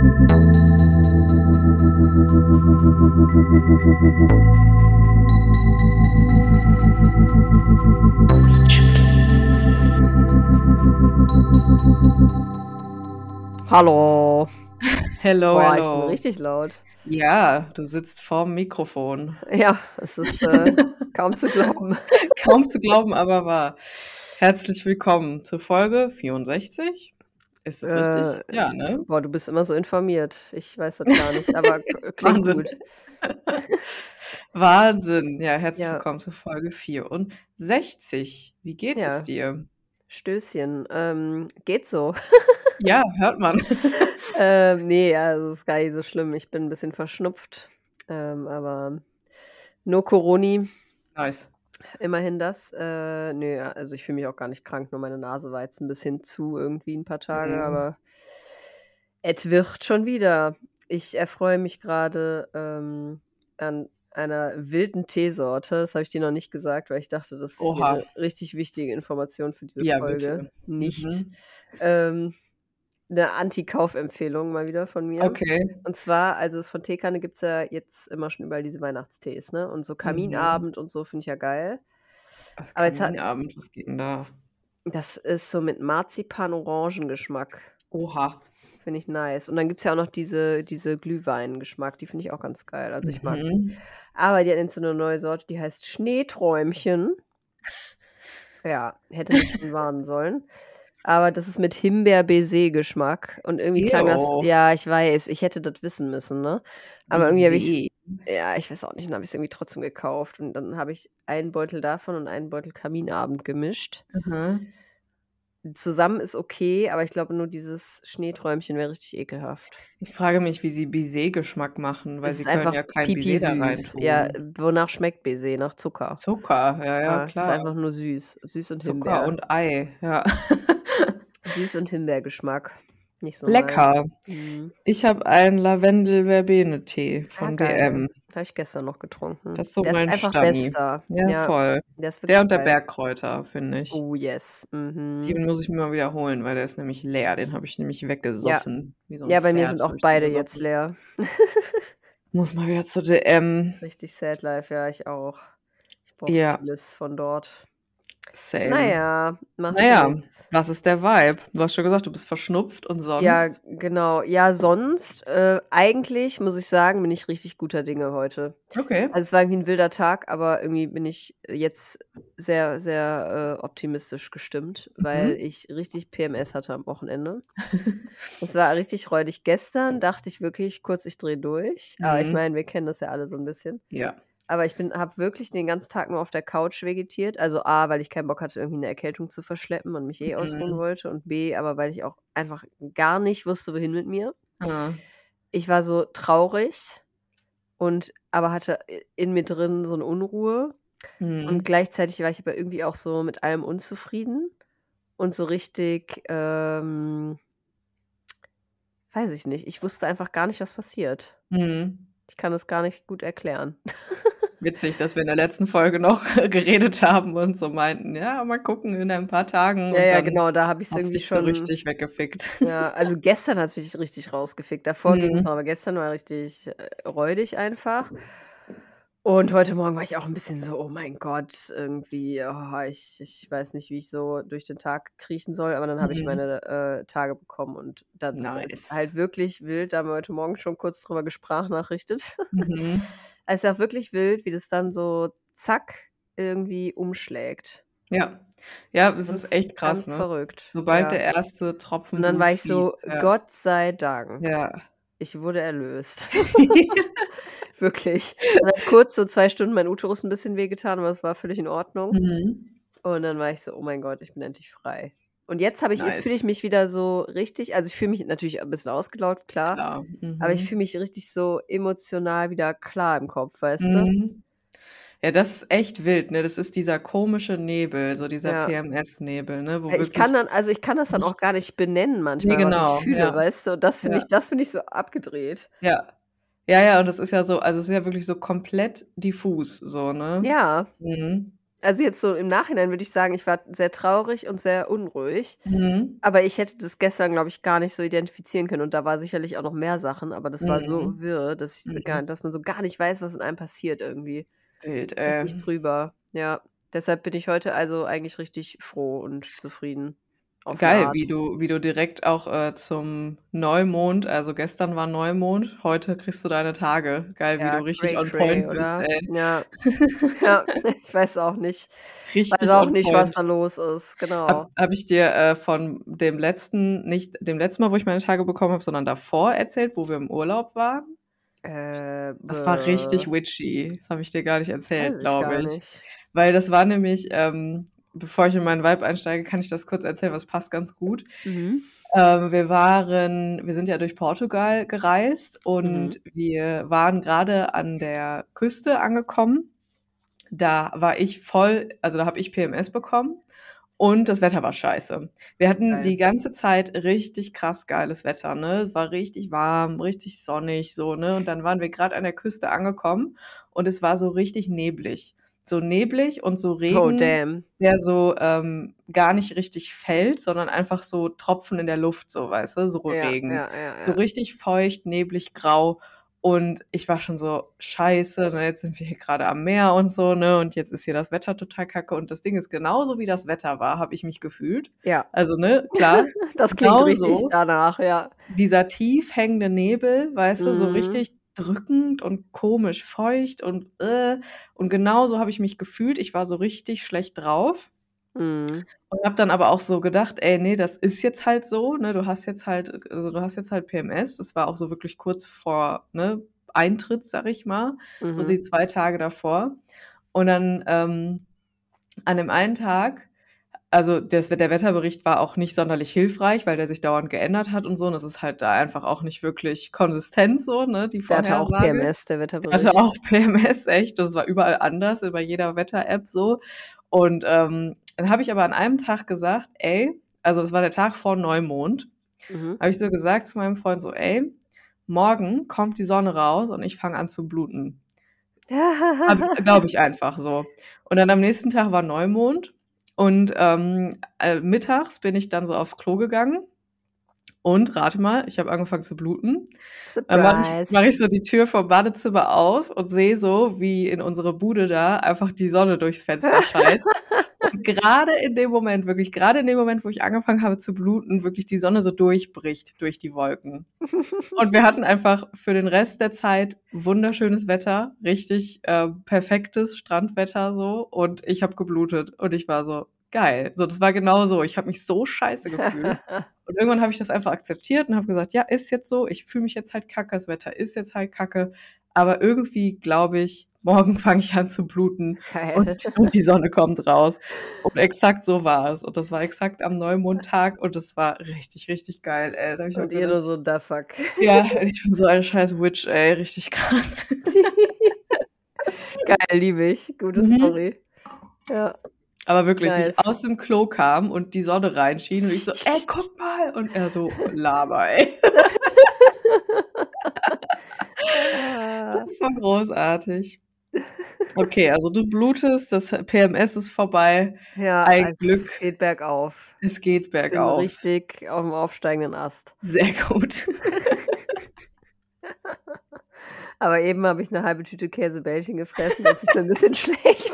Hallo. Hello, Boah, ich bin richtig laut. Ja, du sitzt vorm Mikrofon. Ja, es ist äh, kaum zu glauben. Kaum zu glauben, aber wahr. Herzlich willkommen zur Folge 64. Ist es richtig? Äh, Ja, ne? boah, du bist immer so informiert. Ich weiß das gar nicht, aber k- klingt Wahnsinn. gut. Wahnsinn. Ja, herzlich Ja. willkommen zur Folge 64. Wie geht es Ja. dir? Stößchen. Ähm, geht so. Ja, hört man. ähm, nee, also ist gar nicht so schlimm. Ich bin ein bisschen verschnupft. Ähm, aber nur Coroni, Nice. Immerhin das. Äh, nö, also ich fühle mich auch gar nicht krank, nur meine Nase war jetzt ein bisschen zu irgendwie ein paar Tage, Mhm. aber es wird schon wieder. Ich erfreue mich gerade ähm, an einer wilden Teesorte. Das habe ich dir noch nicht gesagt, weil ich dachte, das ist eine richtig wichtige Information für diese Ja, Folge. bitte. Nicht. Mhm. Ähm, eine Anti-Kauf-Empfehlung mal wieder von mir. Okay. Und zwar, also von Teekanne gibt es ja jetzt immer schon überall diese Weihnachtstees, ne? Und so Mhm. Kaminabend und so finde ich ja geil. Aber jetzt hat, Kaminabend, was geht denn da? das ist so mit Marzipan-Orangengeschmack. Oha. Finde ich nice. Und dann gibt es ja auch noch diese, diese Glühwein-Geschmack, die finde ich auch ganz geil. Also ich mag die. Mhm. Aber die hat jetzt so eine neue Sorte, die heißt Schneeträumchen. Ja, hätte mich schon warnen sollen. Aber das ist mit Himbeer-Baiser-Geschmack. Und irgendwie klang das, ja, ich weiß, ich hätte das wissen müssen, ne? Aber irgendwie habe ich. Ja, ich weiß auch nicht, dann habe ich es irgendwie trotzdem gekauft. Und dann habe ich einen Beutel davon und einen Beutel Kaminabend gemischt. Mhm. Zusammen ist okay, aber ich glaube, nur dieses Schneeträumchen wäre richtig ekelhaft. Ich frage mich, wie sie Baiser-Geschmack machen, weil Es sie können ja kein pipi Baiser da süß. Ja, reintun. wonach schmeckt Baiser? Nach Zucker. Zucker, ja, ja, Ja, es ist klar. einfach nur süß. Süß und Zucker Himbeer. und Ei, ja. Süß und Himbeergeschmack. Nicht so. Lecker. Mhm. Ich habe einen Lavendel-Verbene-Tee Ah, von geil. DM. Habe ich gestern noch getrunken. Das ist so Der ist mein einfach Stammi. bester. Ja, Ja, voll. der ist Der und der. Bergkräuter, finde ich. Oh, yes. Den Mhm. muss ich mir mal wiederholen, weil der ist nämlich leer. Den habe ich nämlich Ja. weggesoffen. Wie so Ja, bei mir Pferd sind habe auch den beide jetzt leer. Muss mal wieder zur DM. Richtig sad life, ja, ich auch. Ich brauche Ja, vieles von dort. Same. Naja, machst Naja, nichts. was ist der Vibe? Du hast schon gesagt, du bist verschnupft und Ja, sonst? genau. Ja, sonst, äh, eigentlich muss ich sagen, bin ich richtig guter Dinge heute. Okay. Also es war irgendwie ein wilder Tag, aber irgendwie bin ich jetzt sehr, sehr äh, optimistisch gestimmt, weil Mhm. ich richtig PMS hatte am Wochenende. Es war richtig räudig. Gestern dachte ich wirklich kurz, ich drehe durch. Aber ich Mhm. meine, wir kennen das ja alle so ein bisschen. Ja. Aber ich habe wirklich den ganzen Tag nur auf der Couch vegetiert. Also A, weil ich keinen Bock hatte, irgendwie eine Erkältung zu verschleppen und mich eh ausruhen Mhm. wollte. Und B, aber weil ich auch einfach gar nicht wusste, wohin mit mir. Ah. Ich war so traurig und aber hatte i- in mir drin so eine Unruhe. Und Mhm. gleichzeitig war ich aber irgendwie auch so mit allem unzufrieden und so richtig, ähm, weiß ich nicht. Ich wusste einfach gar nicht, was passiert. Mhm. Ich kann es gar nicht gut erklären. Witzig, dass wir in der letzten Folge noch geredet haben und so meinten, ja, mal gucken in ein paar Tagen. Ja, ja, genau, da habe ich es irgendwie sich so schon. richtig weggefickt. Ja, also gestern hat es mich richtig rausgefickt. Davor ging es Mhm. noch, aber gestern war richtig äh, räudig einfach. Und heute Morgen war ich auch ein bisschen so, oh mein Gott, irgendwie, oh, ich, ich weiß nicht, wie ich so durch den Tag kriechen soll, aber dann habe ich Mhm. meine äh, Tage bekommen und ist Nice. halt wirklich wild. Da haben wir heute Morgen schon kurz drüber gesprachnachrichtet. Mhm. Es ist auch wirklich wild, wie das dann so zack irgendwie umschlägt. Ja. Ja, es ist ist echt krass, ganz ne? verrückt. Sobald der Ja. erste Tropfen Und dann war ich so, fließt, ja. Gott sei Dank. Ja. Ich wurde erlöst. Wirklich. Dann hat kurz so zwei Stunden mein Uterus ein bisschen wehgetan, aber es war völlig in Ordnung. Mhm. Und dann war ich so, oh mein Gott, ich bin endlich frei. Und jetzt habe ich, jetzt fühle ich Nice. mich wieder so richtig, also ich fühle mich natürlich ein bisschen ausgelaugt, klar, Klar. aber ich Mhm. fühle mich richtig so emotional wieder klar im Kopf, weißt du? Mhm. Ja, das ist echt wild, ne? Das ist dieser komische Nebel, so dieser Ja. PMS-Nebel, ne? Wo Ja, Ich kann dann, also ich kann das dann auch gar nicht benennen Nee, manchmal, was genau, ich fühle, ja. weißt du? Und das finde ich, das finde ich so abgedreht. Ja. Ja, ja, und das ist ja so, also es ist ja wirklich so komplett diffus, so, ne? Ja, Mhm. Also jetzt so im Nachhinein würde ich sagen, ich war sehr traurig und sehr unruhig. Mhm. Aber ich hätte das gestern, glaube ich, gar nicht so identifizieren können und da war sicherlich auch noch mehr Sachen, aber das war so Mhm. wirr, dass ich so gar Mhm. dass man so gar nicht weiß, was in einem passiert irgendwie. Wild, Richtig ey. drüber. Ja, deshalb bin ich heute also eigentlich richtig froh und zufrieden Geil, wie du wie du direkt auch, äh, zum Neumond also gestern war Neumond, heute kriegst du deine Tage. Geil, wie Ja, du richtig on point bist, oder? ey. Ja. Ja, ich weiß auch nicht. Weiß Richtig auch on nicht, was point. da los ist, genau. Habe habe ich dir, äh, von dem letzten nicht dem letzten Mal, wo ich meine Tage bekommen habe, sondern davor erzählt, wo wir im Urlaub waren? Äh, Das war richtig witchy. Das habe ich dir gar nicht erzählt, ich glaube ich. nicht. Weil das war nämlich ähm, bevor ich in meinen Vibe einsteige, kann ich das kurz erzählen, was passt ganz gut. Mhm. Ähm, wir waren wir sind ja durch Portugal gereist Mhm. und wir waren grade an der Küste angekommen. Da war ich voll also, da habe ich PMS bekommen und das Wetter war scheiße. Wir hatten Geil. die ganze Zeit richtig krass geiles Wetter, ne? Es war richtig warm, richtig sonnig so, ne? Und dann waren wir grad an der Küste angekommen und es war so richtig neblig. So neblig und so Oh, Regen, damn. der so, ähm, gar nicht richtig fällt, sondern einfach so Tropfen in der Luft, so, weißt du, so Ja, Regen. ja, ja, So richtig feucht, neblig, grau und ich war schon so: „Scheiße, ne, jetzt sind wir hier grade am Meer und so, ne, und jetzt ist hier das Wetter total kacke.“ Und das Ding ist, genauso wie das Wetter war, habe ich mich gefühlt. Ja. Also, ne, klar, Das klingt richtig genauso danach, ja. dieser tief hängende Nebel, weißt du, so Mhm. richtig drückend und komisch feucht und, äh und genauso habe ich mich gefühlt. Ich war so richtig schlecht drauf Mhm. und habe dann aber auch so gedacht: „Ey, ne, das ist jetzt halt so, ne? Du hast jetzt halt also, du hast jetzt halt PMS.“ Das war auch so wirklich kurz vor, ne, Eintritt, sage ich mal, so die Mhm. 2 Tage davor. Und dann, ähm, an dem einen Tag also, das der Wetterbericht war auch nicht sonderlich hilfreich, weil der sich dauernd geändert hat und so und das ist halt da einfach auch nicht wirklich konsistent so, ne, die Der hatte auch Vorhersage. PMS, der Der hatte Wetterbericht. auch PMS, echt. Das war überall anders, bei jeder Wetter-App so. Und, ähm, dann habe ich aber an einem Tag gesagt: „Ey“ also, das war der Tag vor Neumond, Mhm. habe ich so gesagt zu meinem Freund so: „Ey, morgen kommt die Sonne raus und ich fange an zu bluten.“ Habe glaube ich einfach so. Und dann am nächsten Tag war Neumond und, ähm, äh, mittags bin ich dann so aufs Klo gegangen und rate mal, ich habe angefangen zu bluten. Dann mache ich mache ich so die Tür vom Badezimmer auf und sehe so, wie in unsere Bude da einfach die Sonne durchs Fenster scheint. Und grade in dem Moment, wirklich grade in dem Moment, wo ich angefangen habe zu bluten, wirklich die Sonne so durchbricht durch die Wolken. Und wir hatten einfach für den Rest der Zeit wunderschönes Wetter, richtig, äh, perfektes Strandwetter so und ich habe geblutet und ich war so: „Geil.“ So, das war genau so. Ich habe mich so scheiße gefühlt. Und irgendwann habe ich das einfach akzeptiert und habe gesagt: „Ja, ist jetzt so. Ich fühle mich jetzt halt kacke. Das Wetter ist jetzt halt kacke. Aber irgendwie glaube ich, morgen fange ich an zu bluten und und die Sonne kommt raus.“ Und exakt so war es. Und das war exakt am Neumondtag und das war richtig, richtig geil, ey. Und ihr nur so: „Da fuck.“ ja, ich bin so eine scheiß Witch, ey, richtig krass. Geil, liebe ich. Gute Mhm. Story. Ja. Aber wirklich, wie Nice. ich aus dem Klo kam und die Sonne reinschien und ich so: „Ey, guck mal!“ Und er so: „Laber, ey.“ Ah. Das war großartig. Okay, also du blutest, das PMS ist vorbei. Ja, Ein es Glück. geht bergauf. Es geht Ich bin bergauf. richtig auf'm aufsteigenden Ast. Sehr gut. Aber eben habe ich 'ne halbe Tüte Käsebällchen gefressen, jetzt ist mir 'n bisschen schlecht.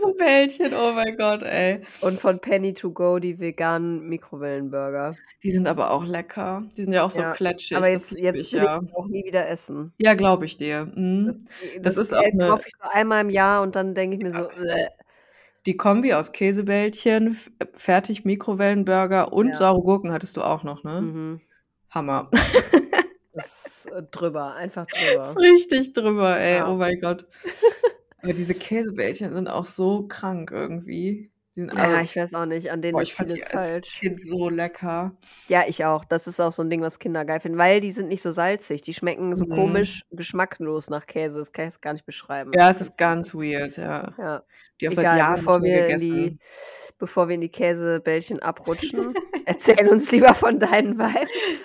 Käsebällchen, oh mein Gott, ey. Und von Penny to go die veganen Mikrowellenburger. Die sind aber auch lecker. Die sind ja auch so Ja, kletschig, aber das jetzt jetzt ich will ja. ich auch nie wieder essen. Ja, glaube ich dir. Das Mhm. die Das das ist auch äh, 'ne kaufe ich so einmal im Jahr und dann denke ich mir so: Ja. „Bäh.“ Die Kombi aus Käsebällchen, fertig Mikrowellenburger und Ja. saure Gurken hattest du auch noch, ne? Mhm. Hammer. Das ist, äh, drüber, einfach Ist drüber. richtig drüber, ey, Ja. oh mein Gott. Aber diese Käsebällchen sind auch so krank irgendwie. Die sind Ja, also ich weiß auch nicht, an denen boah, ich fand die falsch. Kind so lecker. Ja, ich auch. Das ist auch so 'n Ding, was Kinder geil finden, weil die sind nicht so salzig. Die schmecken so Mhm. komisch geschmacklos nach Käse. Das kann ich gar nicht beschreiben. Ja, es ist ganz weird, ja. Ja. Die auch seit Egal, Jahren nicht bevor wir in die gegessen. bevor wir in die Käsebällchen abrutschen, erzähl uns lieber von deinen Vibes.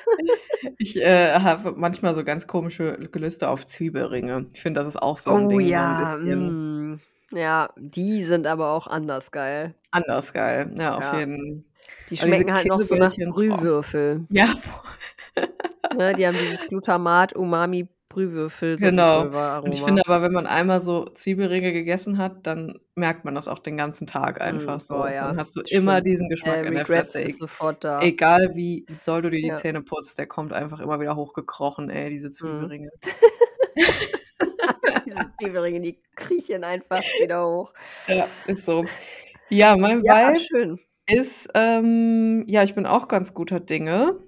Ich, äh, habe manchmal so ganz komische Gelüste auf Zwiebelringe. Ich finde, das ist auch so 'n Oh Ding, ja, bisschen. mm. Ja, die sind aber auch anders geil. Anders geil, ja, auf Ja. jeden Die diese schmecken halt noch so nach. Brühwürfel. Ja. Ne, die haben dieses Glutamat, Umami, Brühwürfel, Genau. Suppenpulver-Aroma. Und ich finde aber, wenn man einmal so Zwiebelringe gegessen hat, dann merkt man das auch den ganzen Tag einfach Mhm. so. Oh ja, Dann hast du ist immer diesen Geschmack Äh, in der Fresse. ist E sofort da. egal wie doll du dir die Ja. Zähne putzt, der kommt einfach immer wieder hochgekrochen, ey, diese Mhm. Zwiebelringe. Diese Zwiebelringe, die kriechen einfach wieder hoch. Ja, ist so. Ja, mein Ja, Vibe schön. ist, ähm ja, ich bin auch ganz guter Dinge.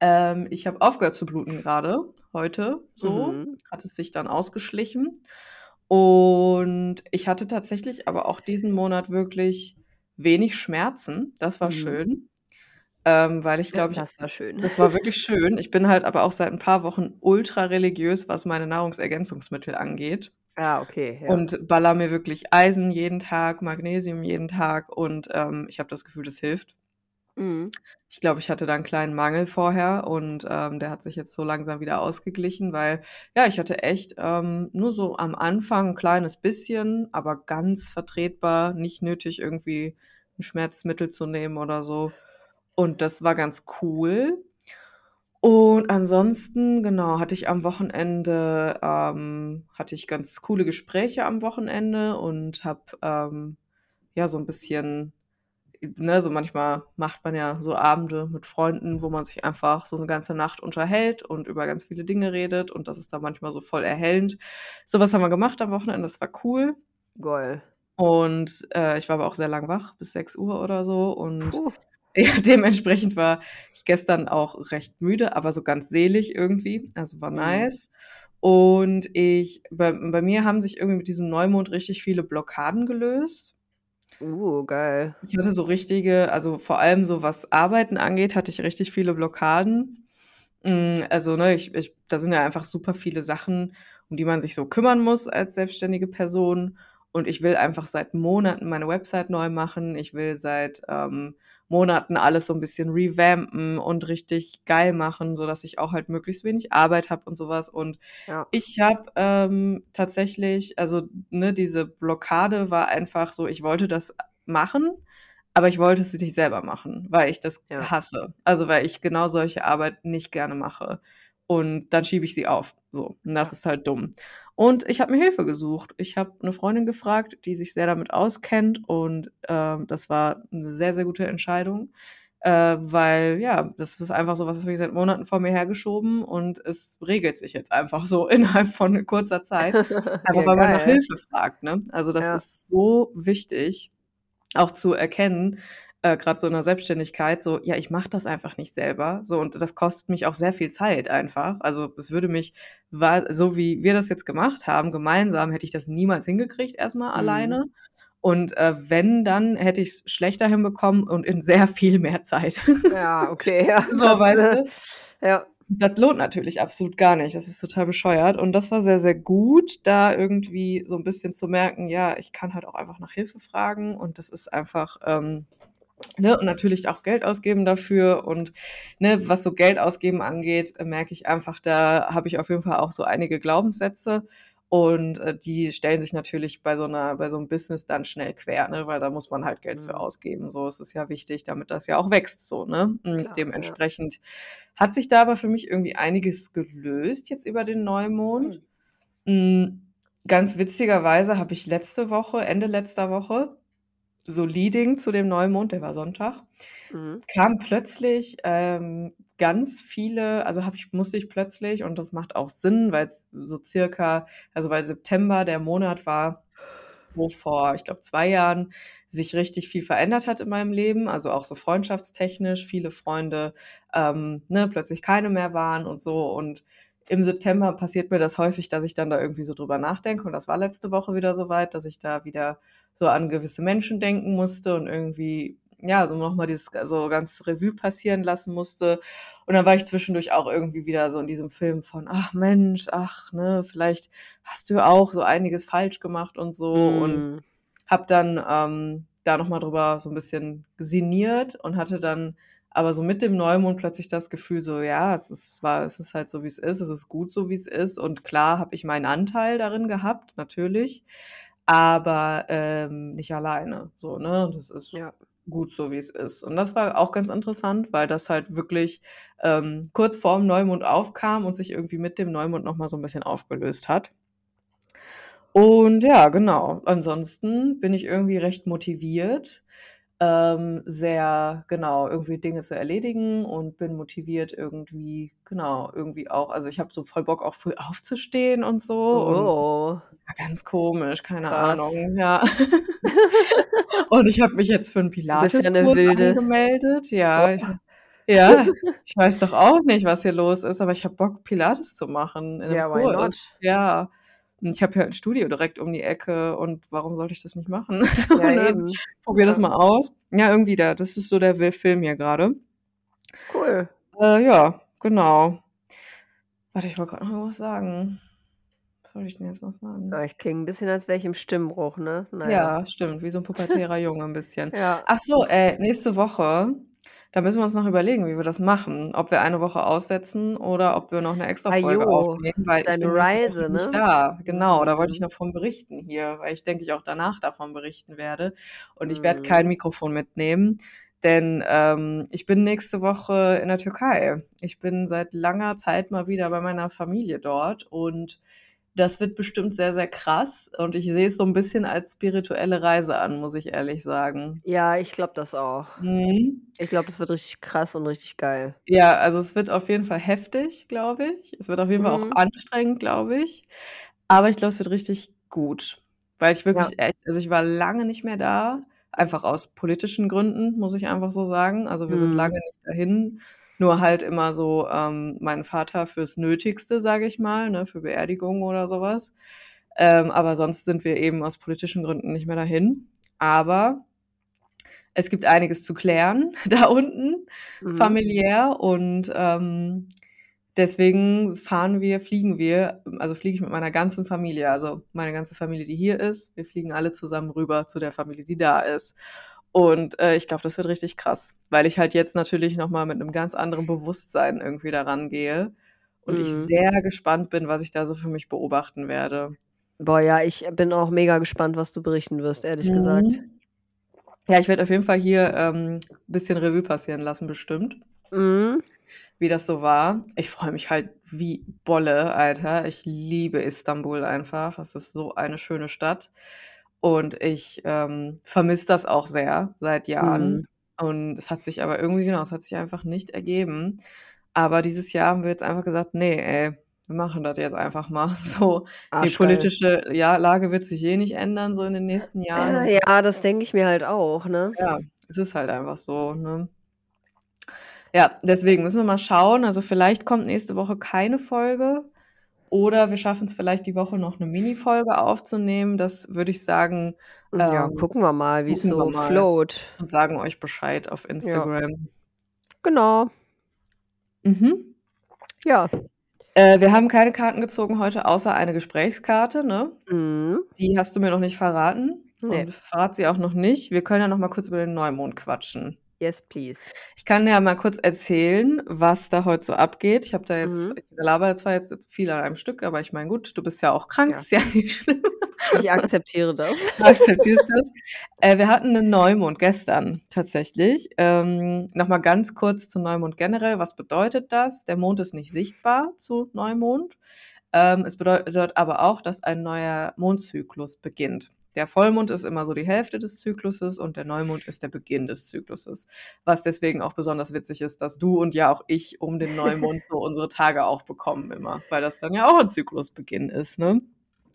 Ähm, ich habe aufgehört zu bluten grade, heute so. Mhm. Hat es sich dann ausgeschlichen. Und ich hatte tatsächlich aber auch diesen Monat wirklich wenig Schmerzen. Das war Mhm. schön. Ähm, weil ich Ja, glaube, ich das war schön. das war wirklich schön. Ich bin halt aber auch seit 'n paar Wochen ultra religiös, was meine Nahrungsergänzungsmittel angeht. Ah, okay, ja. Und ballere mir wirklich Eisen jeden Tag, Magnesium jeden Tag und, ähm, ich habe das Gefühl, das hilft. Mhm. Ich glaube, ich hatte da 'n kleinen Mangel vorher und, ähm, der hat sich jetzt so langsam wieder ausgeglichen, weil, ja, ich hatte echt, ähm, nur so am Anfang 'n kleines bisschen, aber ganz vertretbar, nicht nötig, irgendwie 'n Schmerzmittel zu nehmen oder so. Und das war ganz cool. Und ansonsten, genau, hatte ich am Wochenende ähm, hatte ich ganz coole Gespräche am Wochenende und habe, ähm, ja, so 'n bisschen ne, so manchmal macht man ja so Abende mit Freunden, wo man sich einfach so 'ne ganze Nacht unterhält und über ganz viele Dinge redet und das ist dann manchmal so voll erhellend. So was haben wir gemacht am Wochenende, das war cool. Geil. Und, äh, ich war aber auch sehr lang wach, bis 6:00 oder so und Puh. ja, dementsprechend war ich gestern auch recht müde, aber so ganz selig irgendwie. Also, war Mhm. nice. Und ich bei bei mir haben sich irgendwie mit diesem Neumond richtig viele Blockaden gelöst. Uh, geil. Ich hatte so richtige also, vor allem so was Arbeiten angeht, hatte ich richtig viele Blockaden. Hm, also, ne, ich ich da sind ja einfach super viele Sachen, um die man sich so kümmern muss als selbstständige Person. Und ich will einfach seit Monaten meine Website neu machen. Ich will seit, ähm, Monaten alles so 'n bisschen revampen und richtig geil machen, sodass ich auch halt möglichst wenig Arbeit habe und so was. Und Ja. ich habe, ähm, tatsächlich also, ne, diese Blockade war einfach so, ich wollte das machen, aber ich wollte es nicht selber machen, weil ich das Ja. hasse. Also, weil ich genau solche Arbeit nicht gerne mache. Und dann schiebe ich sie auf, so. Und das Ja. ist halt dumm. Und ich habe mir Hilfe gesucht. Ich habe 'ne Freundin gefragt, die sich sehr damit auskennt und, ähm, das war 'ne sehr, sehr gute Entscheidung, äh, weil, ja, das ist einfach so was, das habe ich seit Monaten vor mir hergeschoben und es regelt sich jetzt einfach so innerhalb von kurzer Zeit, einfach Ja, weil man nach. Hilfe fragt, ne? Also, das Ja. ist so wichtig, auch zu erkennen, äh, grad so in der Selbstständigkeit, so: „Ja, ich mache das einfach nicht selber“, so und das kostet mich auch sehr viel Zeit einfach. Also, es würde mich so wie wir das jetzt gemacht haben, gemeinsam, hätte ich das niemals hingekriegt erst mal Mhm. alleine. Und, äh, wenn, dann hätte ich's schlechter hinbekommen und in sehr viel mehr Zeit. Ja, okay, ja, So, das, weißt äh du? ja. Das lohnt natürlich absolut gar nicht. Das ist total bescheuert. Und das war sehr, sehr gut, da irgendwie so 'n bisschen zu merken, ja, ich kann halt auch einfach nach Hilfe fragen und das ist einfach, ähm ne, und natürlich auch Geld ausgeben dafür und, ne, was so Geld ausgeben angeht, äh, merke ich einfach, da habe ich auf jeden Fall auch so einige Glaubenssätze und, äh, die stellen sich natürlich bei so 'ner bei so 'nem Business dann schnell quer, ne, weil da muss man halt Geld für Mhm. ausgeben. So, es ist ja wichtig, damit das ja auch wächst so, ne? Klar, ja. dementsprechend hat sich da aber für mich irgendwie einiges gelöst jetzt über den Neumond. Mhm. Hm, ganz witzigerweise habe ich letzte Woche Ende letzter Woche, so leading zu dem Neumond, der war Sonntag, Mhm. kamen plötzlich, ähm, ganz viele also, habe ich musste ich plötzlich und das macht auch Sinn, weil's so circa also, weil September der Monat war, wo vor, ich glaube, 2 Jahren sich richtig viel verändert hat in meinem Leben, also, auch so freundschaftstechnisch, viele Freunde, ähm, ne, plötzlich keine mehr waren und so. Und im September passiert mir das häufig, dass ich dann da irgendwie so drüber nachdenke und das war letzte Woche wieder so weit, dass ich da wieder so an gewisse Menschen denken musste und irgendwie, ja, so noch mal dieses so ganz Revue passieren lassen musste. Und dann war ich zwischendurch auch irgendwie wieder so in diesem Film von: „Ach Mensch, ach, ne, vielleicht hast du auch so einiges falsch gemacht und so.“ Und Mhm. habe dann, ähm, da noch mal drüber so 'n bisschen sinniert und hatte dann aber so mit dem Neumond plötzlich das Gefühl so: „Ja, es ist war es ist halt so, wie's ist. Es ist gut so, wie's ist.“ Und klar habe ich meinen Anteil darin gehabt, natürlich. Aber ähm, nicht alleine. So, ne? Das ist Ja. gut so, wie es ist. Und das war auch ganz interessant, weil das halt wirklich ähm, kurz vorm Neumond aufkam und sich irgendwie mit dem Neumond noch mal so ein bisschen aufgelöst hat. Und ja, genau. Ansonsten bin ich irgendwie recht motiviert, ähm, sehr genau, irgendwie Dinge zu erledigen und bin motiviert irgendwie genau, irgendwie auch also, ich habe so voll Bock, auch früh aufzustehen und so und Oh, ja, ganz komisch, keine krass. Ahnung, ja. Und ich habe mich jetzt für 'n Du bist ja angemeldet. Ja, ich Oh. ja, ich weiß doch auch nicht, was hier los ist, aber ich habe Bock, Pilates zu machen Ja, why Kurs. not? Ja. Ich habe hier 'n Studio direkt um die Ecke und warum sollte ich das nicht machen? Ja, Ne, probiere das Ja. mal aus. Ja, irgendwie da das ist so der Film hier grade. Cool. Äh, ja, genau. Warte, ich wollte grad noch was sagen. Was wollte ich denn jetzt noch sagen? Ja, ich klinge 'n bisschen, als wäre ich im Stimmbruch, ne? Na ja. Ja, stimmt, wie so 'n pubertärer Junge 'n bisschen. Ja. Ach so, äh, nächste Woche, da müssen wir uns noch überlegen, wie wir das machen. Ob wir eine Woche aussetzen oder ob wir noch 'ne Ah, Extrafolge jo, aufnehmen, weil ich deine bin Reise, nicht ne? da. Genau, da wollte ich Mhm. noch von berichten hier, weil ich denke, ich auch danach davon berichten werde. Und ich werde kein Mhm. Mikrofon mitnehmen, denn, ähm, ich bin nächste Woche in der Türkei. Ich bin seit langer Zeit mal wieder bei meiner Familie dort und das wird bestimmt sehr, sehr krass und ich sehe es so 'n bisschen als spirituelle Reise an, muss ich ehrlich sagen. Ja, ich glaube das auch. Mhm. Ich glaube, das wird richtig krass und richtig geil. Ja, also, es wird auf jeden Fall heftig, glaube ich. Es wird auf jeden Fall auch Mhm. anstrengend, glaube ich. Aber ich glaube, es wird richtig gut, weil ich Ja. wirklich echt also, ich war lange nicht mehr da, einfach aus politischen Gründen, muss ich einfach so sagen. Also, wir sind lange Mhm. nicht dahin, nur halt immer so, ähm, meinen Vater fürs Nötigste, sage ich mal, ne, für Beerdigungen oder so was. Ähm, aber sonst sind wir eben aus politischen Gründen nicht mehr dahin. Aber es gibt einiges zu klären da unten Mhm. familiär und, ähm, deswegen fahren wir fliegen wir also, fliege ich mit meiner ganzen Familie, also, meine ganze Familie, die hier ist. Wir fliegen alle zusammen rüber zu der Familie, die da ist. Und, äh, ich glaube, das wird richtig krass, weil ich halt jetzt natürlich noch mal mit 'nem ganz anderen Bewusstsein irgendwie da rangehe und ich Mhm. sehr gespannt bin, was ich da so für mich beobachten werde. Boah, ja, ich bin auch mega gespannt, was du berichten wirst, ehrlich gesagt. Mhm. Ja, ich werde auf jeden Fall hier, ähm, bisschen Revue passieren lassen bestimmt. Mhm. Wie das so war. Ich freue mich halt wie Bolle, Alter. Ich liebe Istanbul einfach. Das ist so eine schöne Stadt. Und ich, ähm, vermisse das auch sehr seit Jahren. Mhm. Und es hat sich aber irgendwie genau, es hat sich einfach nicht ergeben. Aber dieses Jahr haben wir jetzt einfach gesagt: „Ne, ey, wir machen das jetzt einfach mal so.“ Die Arschgeil. politische, ja, Lage wird sich eh nicht ändern so in den nächsten Jahren. Ja, ja, das denke ich mir halt auch, ne? ja, es ist halt einfach so, ne? Ja, deswegen müssen wir mal schauen. Also, vielleicht kommt nächste Woche keine Folge oder wir schaffen's vielleicht die Woche noch 'ne Minifolge aufzunehmen. Das würde ich sagen, Ja, ähm, gucken wir mal, gucken wir so mal flowt. und sagen euch Bescheid auf Ja. Instagram. Genau. Mhm. Ja. Äh, wir haben keine Karten gezogen heute, außer eine Gesprächskarte, ne? Mhm. Die hast du mir noch nicht verraten Ne. und verrate sie auch noch nicht. Wir können ja noch mal kurz über den Neumond quatschen. Yes, please. Ich kann ja mal kurz erzählen, was da heute so abgeht. Ich habe da jetzt Mhm. ich labere zwar jetzt viel an einem Stück, aber ich meine, gut, du bist ja auch krank, Ja. ist ja nicht schlimm. Ich akzeptiere das. Du akzeptierst das. Äh, wir hatten 'nen Neumond gestern tatsächlich. Ähm, noch mal ganz kurz zu Neumond generell. Was bedeutet das? Der Mond ist nicht sichtbar zu Neumond. Ähm, es bedeutet aber auch, dass ein neuer Mondzyklus beginnt. Der Vollmond ist immer so die Hälfte des Zykluses und der Neumond ist der Beginn des Zykluses. Was deswegen auch besonders witzig ist, dass du und ja auch ich um den Neumond so unsere Tage auch bekommen immer, weil das dann ja auch 'n Zyklusbeginn ist, ne?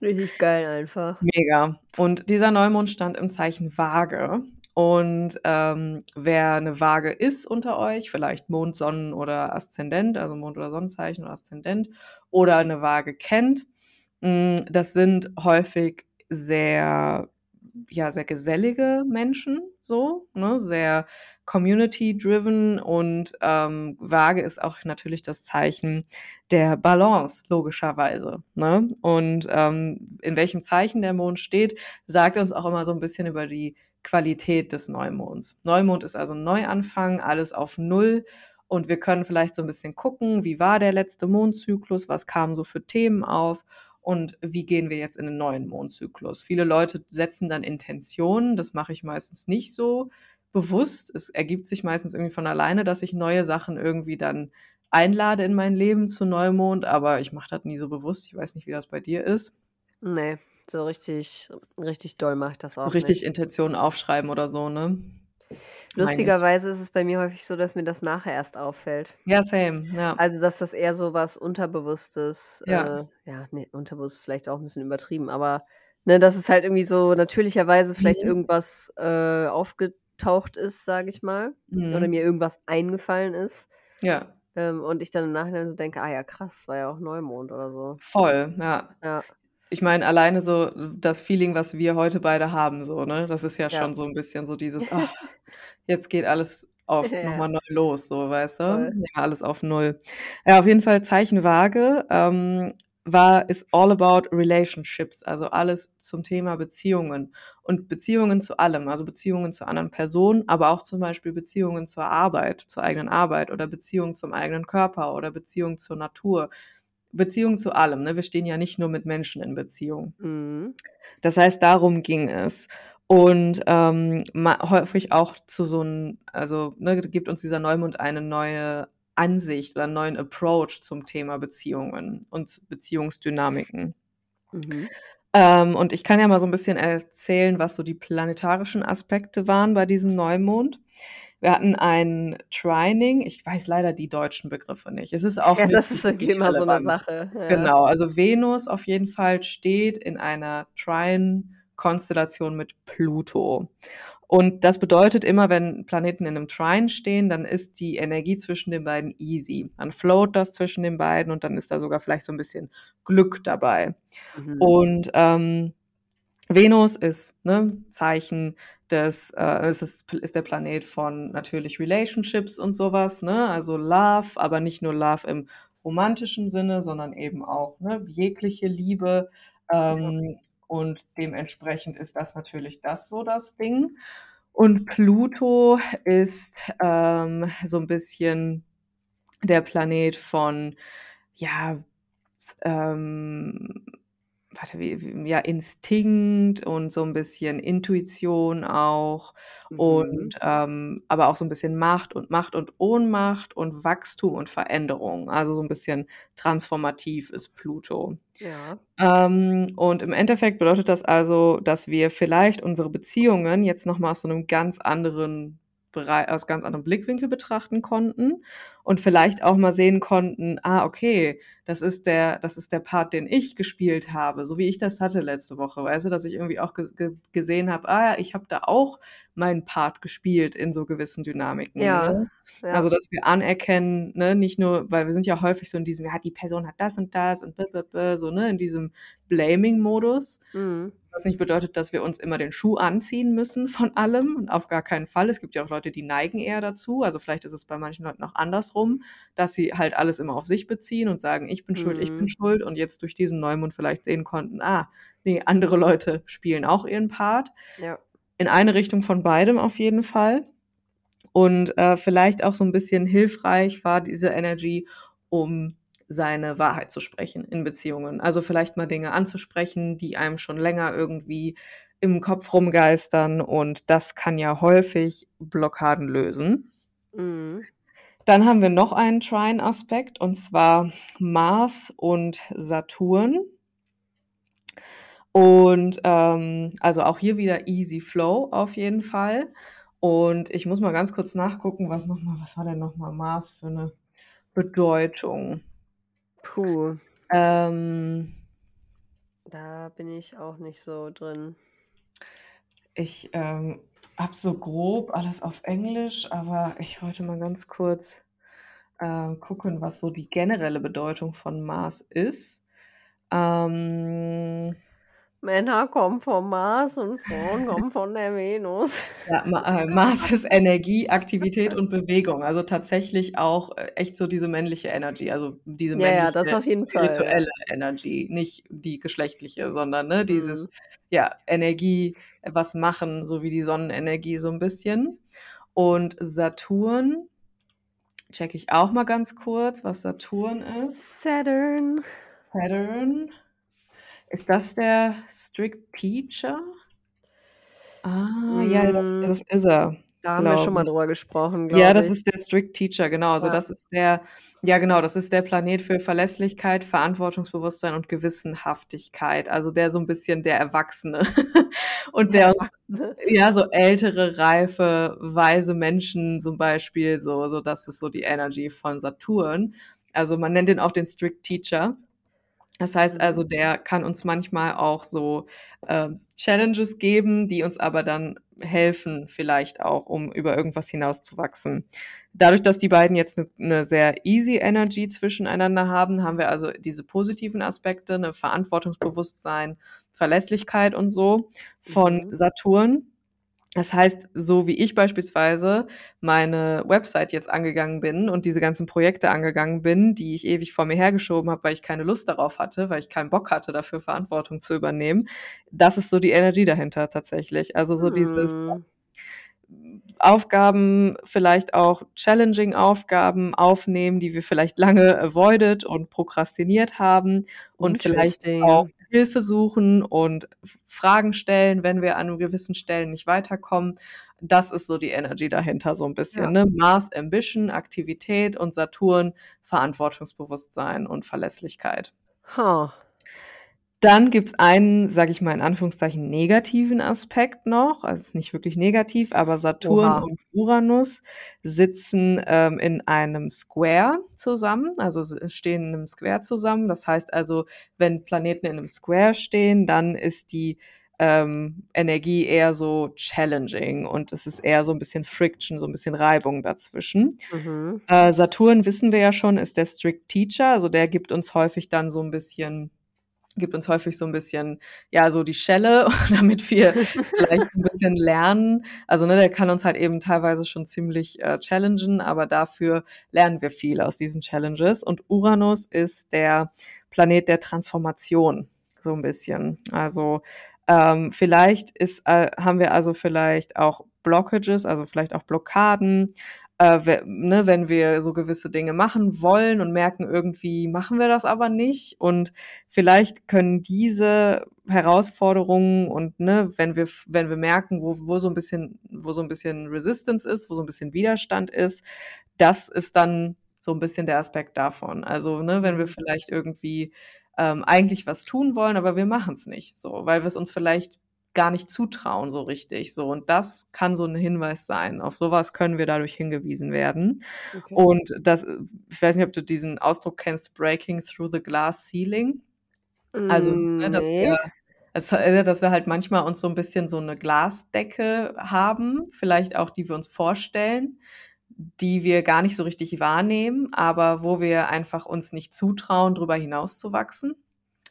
Richtig geil einfach. Mega. Und dieser Neumond stand im Zeichen Waage. Und, ähm, wer 'ne Waage ist unter euch, vielleicht Mond, Sonnen oder Aszendent, also Mond oder Sonnenzeichen oder Aszendent oder 'ne Waage kennt, hm, das sind häufig sehr ja, sehr gesellige Menschen so, ne, sehr community driven und, ähm, Waage ist auch natürlich das Zeichen der Balance logischerweise, ne? Und, ähm, in welchem Zeichen der Mond steht, sagt uns auch immer so 'n bisschen über die Qualität des Neumonds. Neumond ist also 'n Neuanfang, alles auf Null und wir können vielleicht so 'n bisschen gucken, wie war der letzte Mondzyklus, was kamen so für Themen auf und wie gehen wir jetzt in den neuen Mondzyklus. Viele Leute setzen dann Intentionen, das mache ich meistens nicht so bewusst. Es ergibt sich meistens irgendwie von alleine, dass ich neue Sachen irgendwie dann einlade in mein Leben zu Neumond, aber ich mache das nie so bewusst. Ich weiß nicht, wie das bei dir ist. Nee, so richtig, richtig doll mache ich das auch So nicht. richtig Intentionen aufschreiben oder so, ne? Lustigerweise ist es bei mir häufig so, dass mir das nachher erst auffällt. Ja, same, ja. Also, dass das eher so was Unterbewusstes, Ja. äh ja, ne, unterbewusst ist vielleicht auch 'n bisschen übertrieben, aber, ne, dass es halt irgendwie so natürlicherweise vielleicht Mhm. irgendwas, äh, aufgetaucht ist, sage ich mal, oder Mhm. mir irgendwas eingefallen ist, Ja. ähm, und ich dann im Nachhinein so denke: „Ah ja, krass, war ja auch Neumond oder so.“ Voll, ja. Ja. Ich meine, alleine so das Feeling, was wir heute beide haben so, ne? Das ist ja Ja. schon so 'n bisschen so dieses: „Ach, jetzt geht alles auf Ja. mal neu los“, so, weißt du? Voll. Ja, alles auf Null. Ja, auf jeden Fall Zeichen Waage, ähm, war ist all about relationships, also alles zum Thema Beziehungen und Beziehungen zu allem, also Beziehungen zu anderen Personen, aber auch zum Beispiel Beziehungen zur Arbeit, zur eigenen Arbeit oder Beziehung zum eigenen Körper oder Beziehung zur Natur. Beziehung zu allem, ne? Wir stehen ja nicht nur mit Menschen in Beziehung. Mhm. Das heißt, darum ging es. Und, ähm, häufig auch zu so 'n also, ne, gibt uns dieser Neumond eine neue Ansicht oder 'n neuen Approach zum Thema Beziehungen und Beziehungsdynamiken. Mhm. Ähm, und ich kann ja mal so 'n bisschen erzählen, was so die planetarischen Aspekte waren bei diesem Neumond. Wir hatten ein Trining, ich weiß leider die deutschen Begriffe nicht. Es ist auch Ja, das so ist irgendwie wirklich immer so 'ne relevant. Sache, ja. Genau, also Venus auf jeden Fall steht in einer Trine-Konstellation mit Pluto. Und das bedeutet immer, wenn Planeten in 'nem Trine stehen, dann ist die Energie zwischen den beiden easy. Dann flowt das zwischen den beiden und dann ist da sogar vielleicht so 'n bisschen Glück dabei. Mhm. Und, ähm, Venus ist, ne, Zeichen des äh, es ist ist der Planet von natürlich Relationships und so was, ne, also Love, aber nicht nur Love im romantischen Sinne, sondern eben auch, ne, jegliche Liebe. Ähm, und dementsprechend ist das natürlich das so das Ding. Und Pluto ist, ähm, so 'n bisschen der Planet von, ja, ähm, warte, wie wie ja, Instinkt und so 'n bisschen Intuition auch Mhm. und, ähm aber auch so 'n bisschen Macht und Macht und Ohnmacht und Wachstum und Veränderung. Also, so 'n bisschen transformativ ist Pluto. Ja. Ähm, und im Endeffekt bedeutet das also, dass wir vielleicht unsere Beziehungen jetzt noch mal aus so 'nem ganz anderen Berei aus ganz anderem Blickwinkel betrachten konnten und vielleicht auch mal sehen konnten: „Ah, okay, das ist der das ist der Part, den ich gespielt habe“, so wie ich das hatte letzte Woche, weißt du, dass ich irgendwie auch ge ge gesehen habe: „Ah ja, ich habe da auch meinen Part gespielt in so gewissen Dynamiken“, Ja, ne? ja. Also, dass wir anerkennen, ne, nicht nur weil wir sind ja häufig so in diesem: „Ja, die Person hat das und das und so, ne, in diesem Blaming-Modus. Mhm. Was nicht bedeutet, dass wir uns immer den Schuh anziehen müssen von allem, auf gar keinen Fall. Es gibt ja auch Leute, die neigen eher dazu. Also, vielleicht ist es bei manchen Leuten auch andersrum, dass sie halt alles immer auf sich beziehen und sagen: „Ich bin schuld, ich bin Mhm. schuld“ und jetzt durch diesen Neumond vielleicht sehen konnten: „Ah, ne, andere Leute spielen auch ihren Part.“ Ja. In eine Richtung von beidem auf jeden Fall. Und, äh, vielleicht auch so 'n bisschen hilfreich war diese Energy, um seine Wahrheit zu sprechen in Beziehungen. Also, vielleicht mal Dinge anzusprechen, die einem schon länger irgendwie im Kopf rumgeistern und das kann ja häufig Blockaden lösen. Mhm. Dann haben wir noch einen Trine-Aspekt und zwar Mars und Saturn. Und, ähm, also auch hier wieder easy flow auf jeden Fall. Und ich muss mal ganz kurz nachgucken, was noch mal was war denn noch mal Mars für 'ne Bedeutung? Puh. Ähm Da bin ich auch nicht so drin. Ich, ähm, habe so grob alles auf Englisch, aber ich wollte mal ganz kurz, äh, gucken, was so die generelle Bedeutung von Mars ist. Ähm Männer kommen vom Mars und Frauen kommen von der Venus. Ja, Ma äh, Mars ist Energie, Aktivität und Bewegung. Also, tatsächlich auch, äh, echt so diese männliche Energy, also diese Ja, ja, männliche Fall, ja. spirituelle Energy, nicht die geschlechtliche, sondern, ne, dieses, Mhm. Ja, Energie, was machen, so wie die Sonnenenergie so 'n bisschen. Und Saturn checke ich auch mal ganz kurz, was Saturn ist. Saturn. Saturn. Ist das der Strict Teacher? Ah, ja, das das ist er, Da haben wir schon mal drüber gesprochen, Ja, das ich. ist der Strict Teacher, genau. Also, Ja. das ist der ja genau, das ist der Planet für Verlässlichkeit, Verantwortungsbewusstsein und Gewissenhaftigkeit. Also, der so 'n bisschen der Erwachsene und Der der ja, so ältere, reife, weise Menschen zum Beispiel, so so das ist so die Energy von Saturn. Also, man nennt den auch den Strict Teacher. Das heißt Mhm. also, der kann uns manchmal auch so, ähm, Challenges geben, die uns aber dann helfen vielleicht auch, um über irgendwas hinauszuwachsen. Dadurch, dass die beiden jetzt 'ne 'ne sehr easy Energy zwischeneinander haben, haben wir also diese positiven Aspekte, ne, Verantwortungsbewusstsein, Verlässlichkeit und so von Mhm. Saturn. Das heißt, so wie ich beispielsweise meine Website jetzt angegangen bin und diese ganzen Projekte angegangen bin, die ich ewig vor mir hergeschoben habe, weil ich keine Lust darauf hatte, weil ich keinen Bock hatte, dafür Verantwortung zu übernehmen. Das ist so die Energie dahinter tatsächlich. Also, so dieses Mhm. Aufgaben, vielleicht auch challenging Aufgaben aufnehmen, die wir vielleicht lange avoided und prokrastiniert haben und vielleicht auch. Hilfe suchen und Fragen stellen, wenn wir an gewissen Stellen nicht weiterkommen. Das ist so die Energy dahinter so 'n bisschen, Ja. ne? Mars Ambition, Aktivität und Saturn Verantwortungsbewusstsein und Verlässlichkeit. Ha. Dann gibt's einen, sage ich mal in Anführungszeichen, negativen Aspekt noch. Also, ist nicht wirklich negativ, aber Saturn Oha. und Uranus sitzen, ähm, in einem Square zusammen, also, s stehen in 'nem Square zusammen. Das heißt also, wenn Planeten in 'nem Square stehen, dann ist die, ähm, Energie eher so challenging und es ist eher so 'n bisschen Friction, so 'n bisschen Reibung dazwischen. Mhm. Äh, Saturn wissen wir ja schon, ist der Strict Teacher, also, der gibt uns häufig dann so 'n bisschen gibt uns häufig so 'n bisschen, ja, so die Schelle, damit wir vielleicht 'n bisschen lernen. Also, ne, der kann uns halt eben teilweise schon ziemlich, äh, challengen, aber dafür lernen wir viel aus diesen Challenges. Und Uranus ist der Planet der Transformation, so 'n bisschen. Also, ähm, vielleicht ist äh, haben wir also vielleicht auch Blockages, also, vielleicht auch Blockaden, äh, ne, wenn wir so gewisse Dinge machen wollen und merken, irgendwie machen wir das aber nicht. Und vielleicht können diese Herausforderungen und, ne, wenn wir wenn wir merken, wo wo so 'n bisschen wo so 'n bisschen Resistance ist, wo so 'n bisschen Widerstand ist, das ist dann so 'n bisschen der Aspekt davon. Also, ne, wenn wir Mhm. vielleicht irgendwie, ähm, eigentlich was tun wollen, aber wir machen's nicht so, weil wir's uns vielleicht gar nicht zutrauen so richtig, so. Und das kann so 'n Hinweis sein. Auf so was können wir dadurch hingewiesen werden. Okay. Und das ich weiß nicht, ob du diesen Ausdruck kennst, breaking through the glass ceiling? Also, Hm, ne, dass wir es äh, dass wir halt manchmal uns so 'n bisschen so 'ne Glasdecke haben, vielleicht auch, die wir uns vorstellen, die wir gar nicht so richtig wahrnehmen, aber wo wir einfach uns nicht zutrauen, drüber hinauszuwachsen.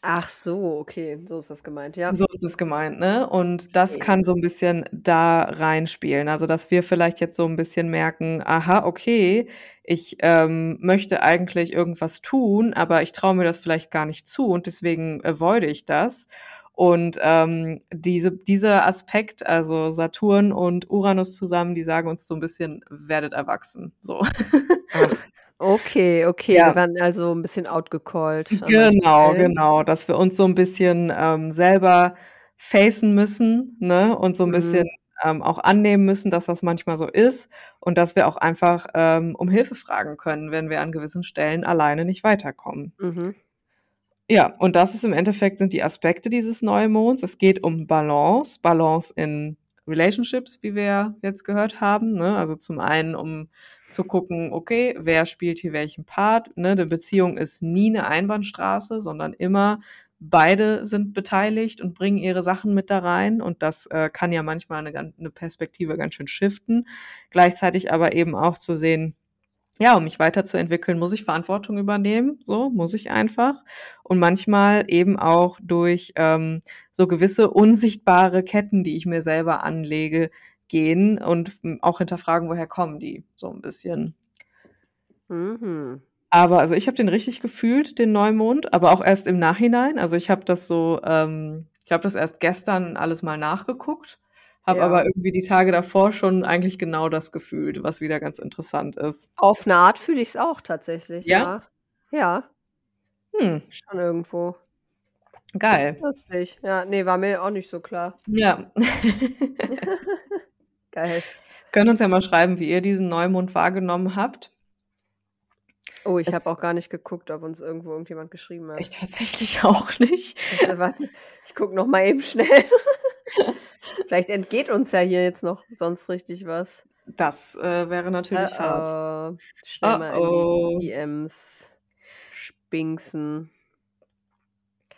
Ach so, okay, so ist das gemeint, ja. So ist es gemeint, ne? Und das Verstehe. kann so 'n bisschen da reinspielen. Also, dass wir vielleicht jetzt so 'n bisschen merken: „Aha, okay, ich, ähm, möchte eigentlich irgendwas tun, aber ich traue mir das vielleicht gar nicht zu und deswegen avoide ich das.“ Und, ähm, diese dieser Aspekt, also, Saturn und Uranus zusammen, die sagen uns so 'n bisschen: „Werdet erwachsen“, so. Ach, okay, okay. Wir Ja. werden also 'n bisschen outgecallt an manchen Genau, Stellen. genau, dass wir uns so 'n bisschen, ähm, selber facen müssen, ne, und so 'n bisschen, Mhm. ähm, auch annehmen müssen, dass das manchmal so ist und dass wir auch einfach, ähm, um Hilfe fragen können, wenn wir an gewissen Stellen alleine nicht weiterkommen. Mhm. Ja, und das ist im Endeffekt sind die Aspekte dieses Neumonds. Es geht um Balance, Balance in Relationships, wie wir ja jetzt gehört haben, ne? Also, zum einen, um zu gucken, okay, wer spielt hier welchen Part, ne? 'Ne Beziehung ist nie 'ne Einbahnstraße, sondern immer beide sind beteiligt und bringen ihre Sachen mit da rein und das, äh, kann ja manchmal 'ne gan 'ne Perspektive ganz schön shiften. Gleichzeitig aber eben auch zu sehen, ja, um mich weiterzuentwickeln, muss ich Verantwortung übernehmen, so, muss ich einfach. Und manchmal eben auch durch, ähm, so gewisse unsichtbare Ketten, die ich mir selber anlege, gehen und, auch hinterfragen, woher kommen die, so 'n bisschen. Mhm. Aber also, ich habe den richtig gefühlt, den Neumond, aber auch erst im Nachhinein. Also, ich habe das so ähm, ich habe das erst gestern alles mal nachgeguckt, habe Ja. aber irgendwie die Tage davor schon eigentlich genau das gefühlt, was wieder ganz interessant ist. Auf 'ne Art fühle ich's auch tatsächlich, Ja? ja. Ja. Hm. Schon irgendwo. Geil. Lustig. Ja, ne, war mir auch nicht so klar. Ja. Geil. Könnt uns ja mal schreiben, wie ihr diesen Neumond wahrgenommen habt. Oh, ich habe auch gar nicht geguckt, ob uns irgendwo irgendjemand geschrieben hat. ich tatsächlich auch nicht. Äh, warte, ich gucke noch mal eben schnell. Vielleicht entgeht uns ja hier jetzt noch sonst richtig was. Das, äh, wäre natürlich hart. Uh-oh. Schnell mal in die DMs spinksen.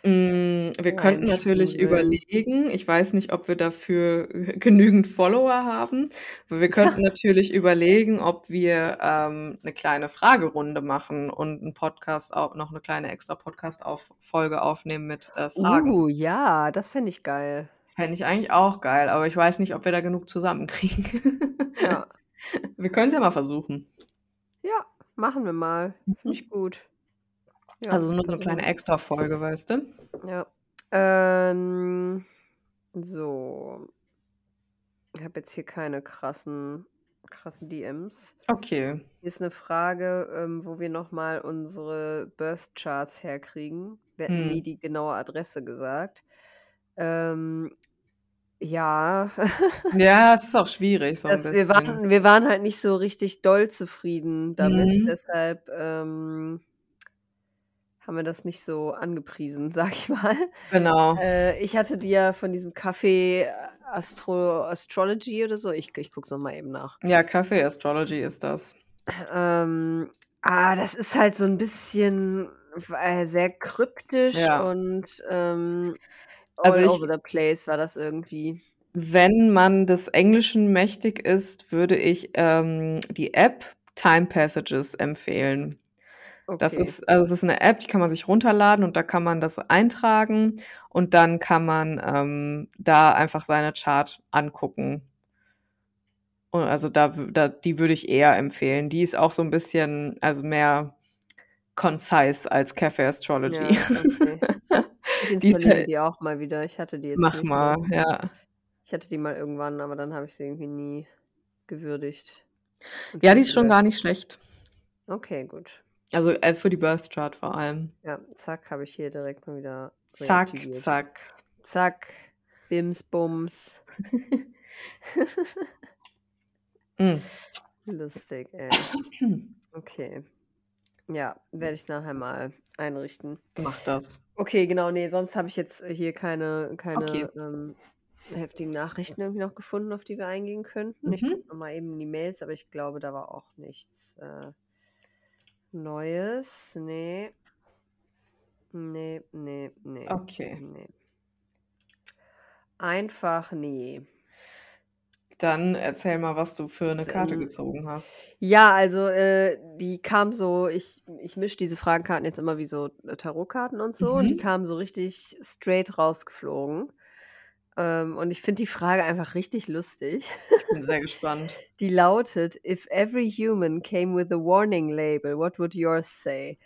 Hm, wir könnten natürlich Reinschmuggeln. überlegen ich weiß nicht, ob wir dafür genügend Follower haben, aber wir könnten natürlich überlegen, ob wir, ähm, 'ne kleine Fragerunde machen und 'n Podcast au noch 'ne kleine extra Podcast auf Folge aufnehmen mit, äh, Fragen. Uh, ja, das fände ich geil. Fände ich eigentlich auch geil, aber ich weiß nicht, ob wir da genug zusammenkriegen. Ja. Wir können's ja mal versuchen. Ja, machen wir mal. Finde Mhm. ich gut. Ja, Also, nur so 'ne also kleine Extrafolge, weißt du? Ja. Ähm, so. Ich habe jetzt hier keine krassen krassen DMs. Okay. Hier ist 'ne Frage, ähm, wo wir noch mal unsere Birth Charts herkriegen. Wir hatten nie die genaue Adresse gesagt. Ähm, ja. Ja, es ist auch schwierig so Das wir waren wir waren halt nicht so richtig doll zufrieden damit, Mhm. deshalb, ähm haben wir das nicht so angepriesen, sage ich mal. Genau. Äh, ich hatte dir von diesem Café Astro Astrology oder so ich ich gucke es noch mal eben nach. Ja, Café Astrology ist das. Ähm, ah, das ist halt so 'n bisschen äh, sehr kryptisch Ja. und, ähm, Also, all ich over the place war das irgendwie. Wenn man des Englischen mächtig ist, würde ich, ähm, die App Time Passages empfehlen. Das Okay. ist also, es ist 'ne App, die kann man sich runterladen und da kann man das eintragen und dann kann man, ähm, da einfach seine Chart angucken. Und also, da da die würde ich eher empfehlen. Die ist auch so 'n bisschen also, mehr concise als Café Astrology. Ja, okay. Ich Die installiere halt die auch mal wieder. Ich hatte die jetzt Mach mal, mehr. ja. Ich hatte die mal irgendwann, aber dann habe ich sie irgendwie nie gewürdigt Ja, die ist schon gar nicht schlecht. Okay, gut. Also, äh, für die Birth Chart vor allem. Ja, zack, habe ich hier direkt mal wieder Zack, zack. Zack, Bims, Bums. Hm. Lustig, ey. Okay. Ja, werde ich nachher mal einrichten. Mach das. Okay, genau, ne, sonst habe ich jetzt hier keine keine, Okay. ähm, heftigen Nachrichten irgendwie noch gefunden, auf die wir eingehen könnten. Ich Mhm. gucke noch mal eben in die Mails, aber ich glaube, da war auch nichts, äh, Neues. Ne. Ne, ne, ne, Okay. ne. Einfach ne. Dann erzähl mal, was du für 'ne Karte gezogen hast. Ja, also, äh, die kam so ich ich mische diese Fragenkarten jetzt immer wie so, äh, Tarotkarten und so und die Mhm. kamen so richtig straight rausgeflogen. Ähm, und ich finde die Frage einfach richtig lustig. Ich bin sehr gespannt. Die lautet: „If every human came with a warning label, what would yours say?“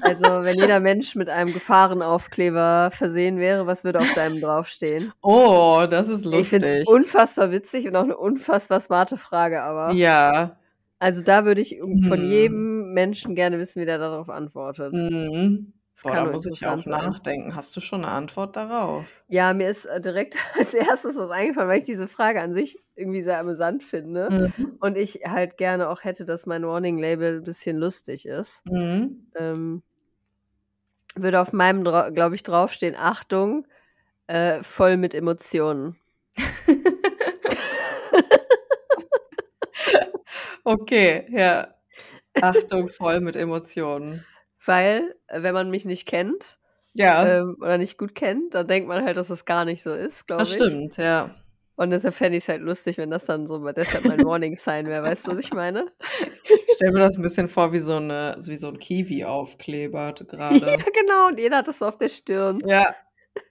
Also, wenn jeder Mensch mit einem Gefahrenaufkleber versehen wäre, was würde auf deinem draufstehen? Oh, das ist Ich finde es lustig. unfassbar witzig und auch 'ne unfassbar smarte Frage, aber Ja. also, da würde ich von Mhm. jedem Menschen gerne wissen, wie der darauf antwortet. Mhm. Das Boah, kann da muss ich auch sein. nachdenken. Hast du schon 'ne Antwort darauf? Ja, mir ist, äh, direkt als 1. was eingefallen, weil ich diese Frage an sich irgendwie sehr amüsant finde Mhm. und ich halt gerne auch hätte, dass mein Warning Label 'n bisschen lustig ist. Mhm. Ähm würde auf meinem glaube ich, draufstehen: „Achtung, äh, voll mit Emotionen.“ Okay, ja. Achtung, voll mit Emotionen. Weil, wenn man mich nicht kennt, Ja. ähm, oder nicht gut kennt, dann denkt man halt, dass das gar nicht so ist, glaube Das ich. stimmt, ja. Und deshalb fände ich's halt lustig, wenn das dann so deshalb mein Warning Sign wäre. Weißt du, was ich meine? Ich stelle mir das 'n bisschen vor wie so 'ne wie so 'n Kiwi-Aufkleber d Ja, grade. genau, und jeder hat das so auf der Stirn. Ja.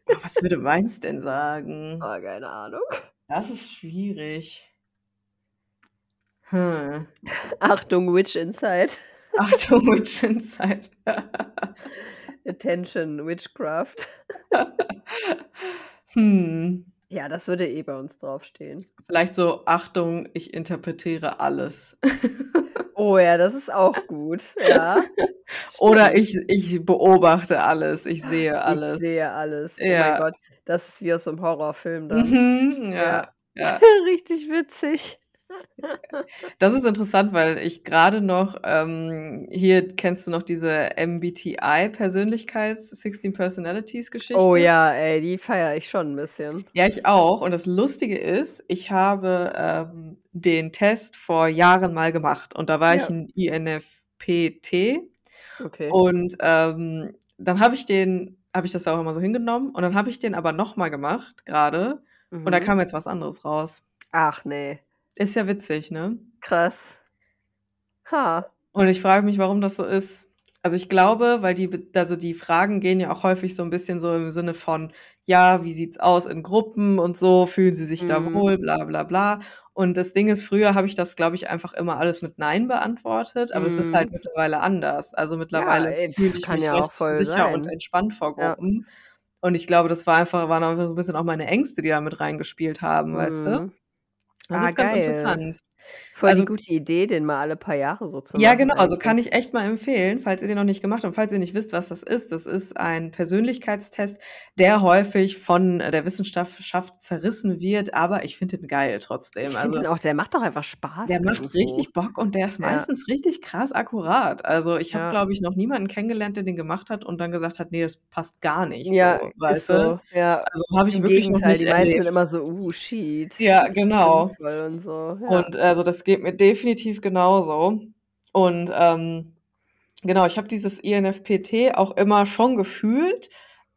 Oh, was würde meins denn sagen? Oh, keine Ahnung. Das ist schwierig. Hm. Achtung, Witch inside. Achtung, Witch inside. Attention, Witchcraft. Hm. Ja, das würde eh bei uns draufstehen. Vielleicht so: „Achtung, ich interpretiere alles.“ Oh ja, das ist auch gut, ja. Oder ich ich beobachte alles, ich sehe Ich alles. sehe alles. Oh mein. Gott, das ist wie aus so 'nem Horrorfilm dann. Mhm, Ja. ja, ja. Richtig witzig. Das ist interessant, weil ich grade noch, ähm hier kennst du noch diese MBTI-Persönlichkeits 16 Personalities-Geschichte? Oh ja, ey, die feiere ich schon 'n bisschen. Ja, ich auch. Und das Lustige ist, ich habe, ähm, den Test vor Jahren mal gemacht und da war ich Ja. 'n INFPT. Okay. Und, ähm, dann habe ich den habe ich das auch immer so hingenommen und dann habe ich den aber noch mal gemacht grade und da Mhm. kam jetzt was anderes raus. Ach ne. Ist ja witzig, ne? Krass. Ha. Und ich frage mich, warum das so ist. Also, ich glaube, weil die also, die Fragen gehen ja auch häufig so 'n bisschen so im Sinne von: „Ja, wie sieht's aus in Gruppen und so? Fühlen Sie sich da Mhm. wohl, bla bla bla?“ Und das Ding ist, früher habe ich das, glaube ich, einfach immer alles mit „Nein“ beantwortet, aber es ist halt Mhm. mittlerweile anders. Also, Ja, mittlerweile ey, fühle ich mich ja recht sicher und sein. entspannt vor Ja. Gruppen. Und ich glaube, das war einfach waren einfach so 'n bisschen auch meine Ängste, die da mit reingespielt haben, weißt du? Das Ah, ist ganz geil. interessant. Voll Also gute Idee, den mal alle paar Jahre so zu Ja, machen genau, also kann eigentlich. ich echt mal empfehlen, falls ihr den noch nicht gemacht habt und falls ihr nicht wisst, was das ist. Das ist ein Persönlichkeitstest, der häufig von der Wissenschaft zerrissen wird, aber ich finde den geil trotzdem. Ich finde Also den auch der macht doch einfach Spaß der macht richtig Bock und der ist Ja. meistens richtig krass akkurat. Also, ich habe, Ja. glaube ich, noch niemanden kennengelernt, der den gemacht hat und dann gesagt hat: „Ne, das passt gar nicht Ja, so“, weißt du? so, ja. Also, habe ich Im wirklich noch Gegenteil, nicht die meisten sind immer so: „Uh, shit, Ja, genau. Sinnvoll“ und so, ja. Und, also, das geht mir definitiv genauso. Und, ähm, genau, ich habe dieses INFPT auch immer schon gefühlt,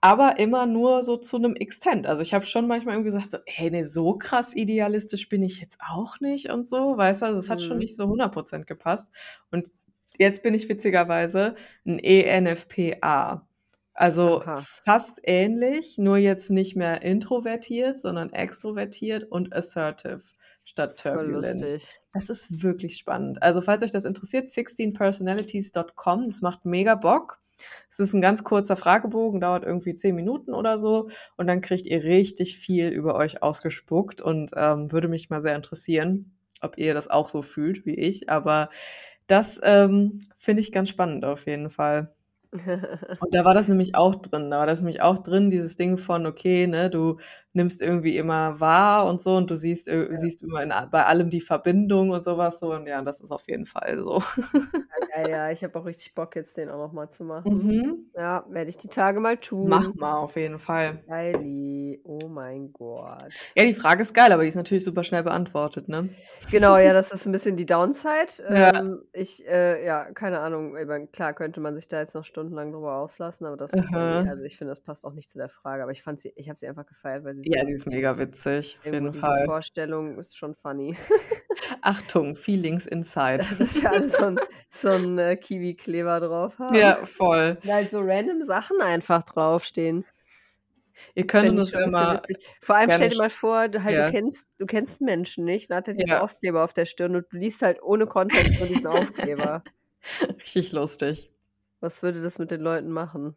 aber immer nur so zu 'nem Extent. Also, ich habe schon manchmal irgendwie gesagt so: „Ey, ne, so krass idealistisch bin ich jetzt auch nicht“ und so, weißt du? Also, es hat schon Mhm. nicht so 100 % gepasst. Und jetzt bin ich witzigerweise 'n ENFPA. Also, Aha. fast ähnlich, nur jetzt nicht mehr introvertiert, sondern extrovertiert und assertive statt Voll turbulent. lustig. Das ist wirklich spannend. Also, falls euch das interessiert, 16personalities.com, das macht mega Bock. Es ist 'n ganz kurzer Fragebogen, dauert irgendwie 10 Minuten oder so und dann kriegt ihr richtig viel über euch ausgespuckt und, ähm, würde mich mal sehr interessieren, ob ihr das auch so fühlt wie ich. Aber das, ähm, finde ich ganz spannend auf jeden Fall. Und da war das nämlich auch drin. Da war das nämlich auch drin, dieses Ding von, okay, ne, du nimmst irgendwie immer wahr und so und du siehst äh, Ja. siehst immer in bei allem die Verbindung und so was so und ja, das ist auf jeden Fall so. Ja, geil, ja, ich habe auch richtig Bock, jetzt den auch noch mal zu machen. Mhm. Ja, werde ich die Tage mal Mach tun. mal, auf jeden Fall. Geili. Oh mein Gott. Ja, die Frage ist geil, aber die ist natürlich super schnell beantwortet, ne? Genau, ja, das ist 'n bisschen die Downside. Ja. Ähm, ich, äh ja, keine Ahnung, klar könnte man sich da jetzt noch stundenlang drüber auslassen, aber das ist also, ich finde, das passt auch nicht zu der Frage, aber ich fand sie ich habe sie einfach gefeiert, weil sie Ja, die ist mega witzig, auf jeden diese Fall. Vorstellung ist schon funny. Achtung, Feelings inside. Dass wir alle so 'n so 'n, äh, Kiwi-Kleber drauf haben. Ja, voll. Und halt so random Sachen einfach draufstehen. Ihr könnt uns witzig. Vor allem stell dir mal vor, du halt du ja. kennst du kennst Menschen nicht, dann hat er diesen Ja. Aufkleber auf der Stirn und du liest halt ohne Kontext nur diesen Aufkleber. Richtig lustig. Was würde das mit den Leuten machen?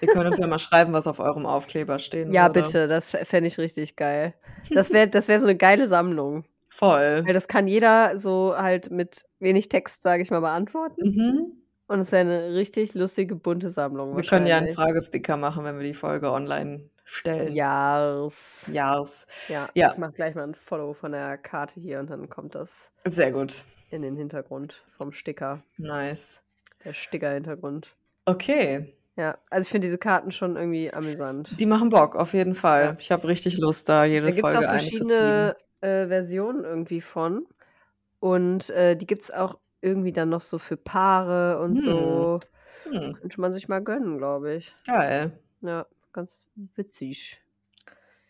Ihr könnt uns ja mal schreiben, was auf eurem Aufkleber stehen Ja, würde. bitte, das fä fände ich richtig geil. Das wäre das wäre so 'ne geile Sammlung. Voll. Weil das kann jeder so halt mit wenig Text, sage ich mal, beantworten. Mhm. Und es wäre 'ne richtig lustige, bunte Sammlung Wir können ja 'n wahrscheinlich. Fragesticker machen, wenn wir die Folge online stellen. Yas. Yas. Ja, Ja. ich mache gleich mal 'n Follow von der Karte hier und dann kommt das Sehr gut. in den Hintergrund vom Sticker. Nice. Der Sticker-Hintergrund. Okay. Ja, also, ich finde diese Karten schon irgendwie amüsant. Die machen Bock, auf jeden Fall. Ja. Ich habe richtig Lust, da jede Da Folge eine zu ziehen. verschiedene, äh, Versionen irgendwie von. Und, äh, die gibt's auch irgendwie dann noch so für Paare und Hm. so. Hm. Könnte man sich mal gönnen, glaube ich. Geil. Ja, ganz witzig.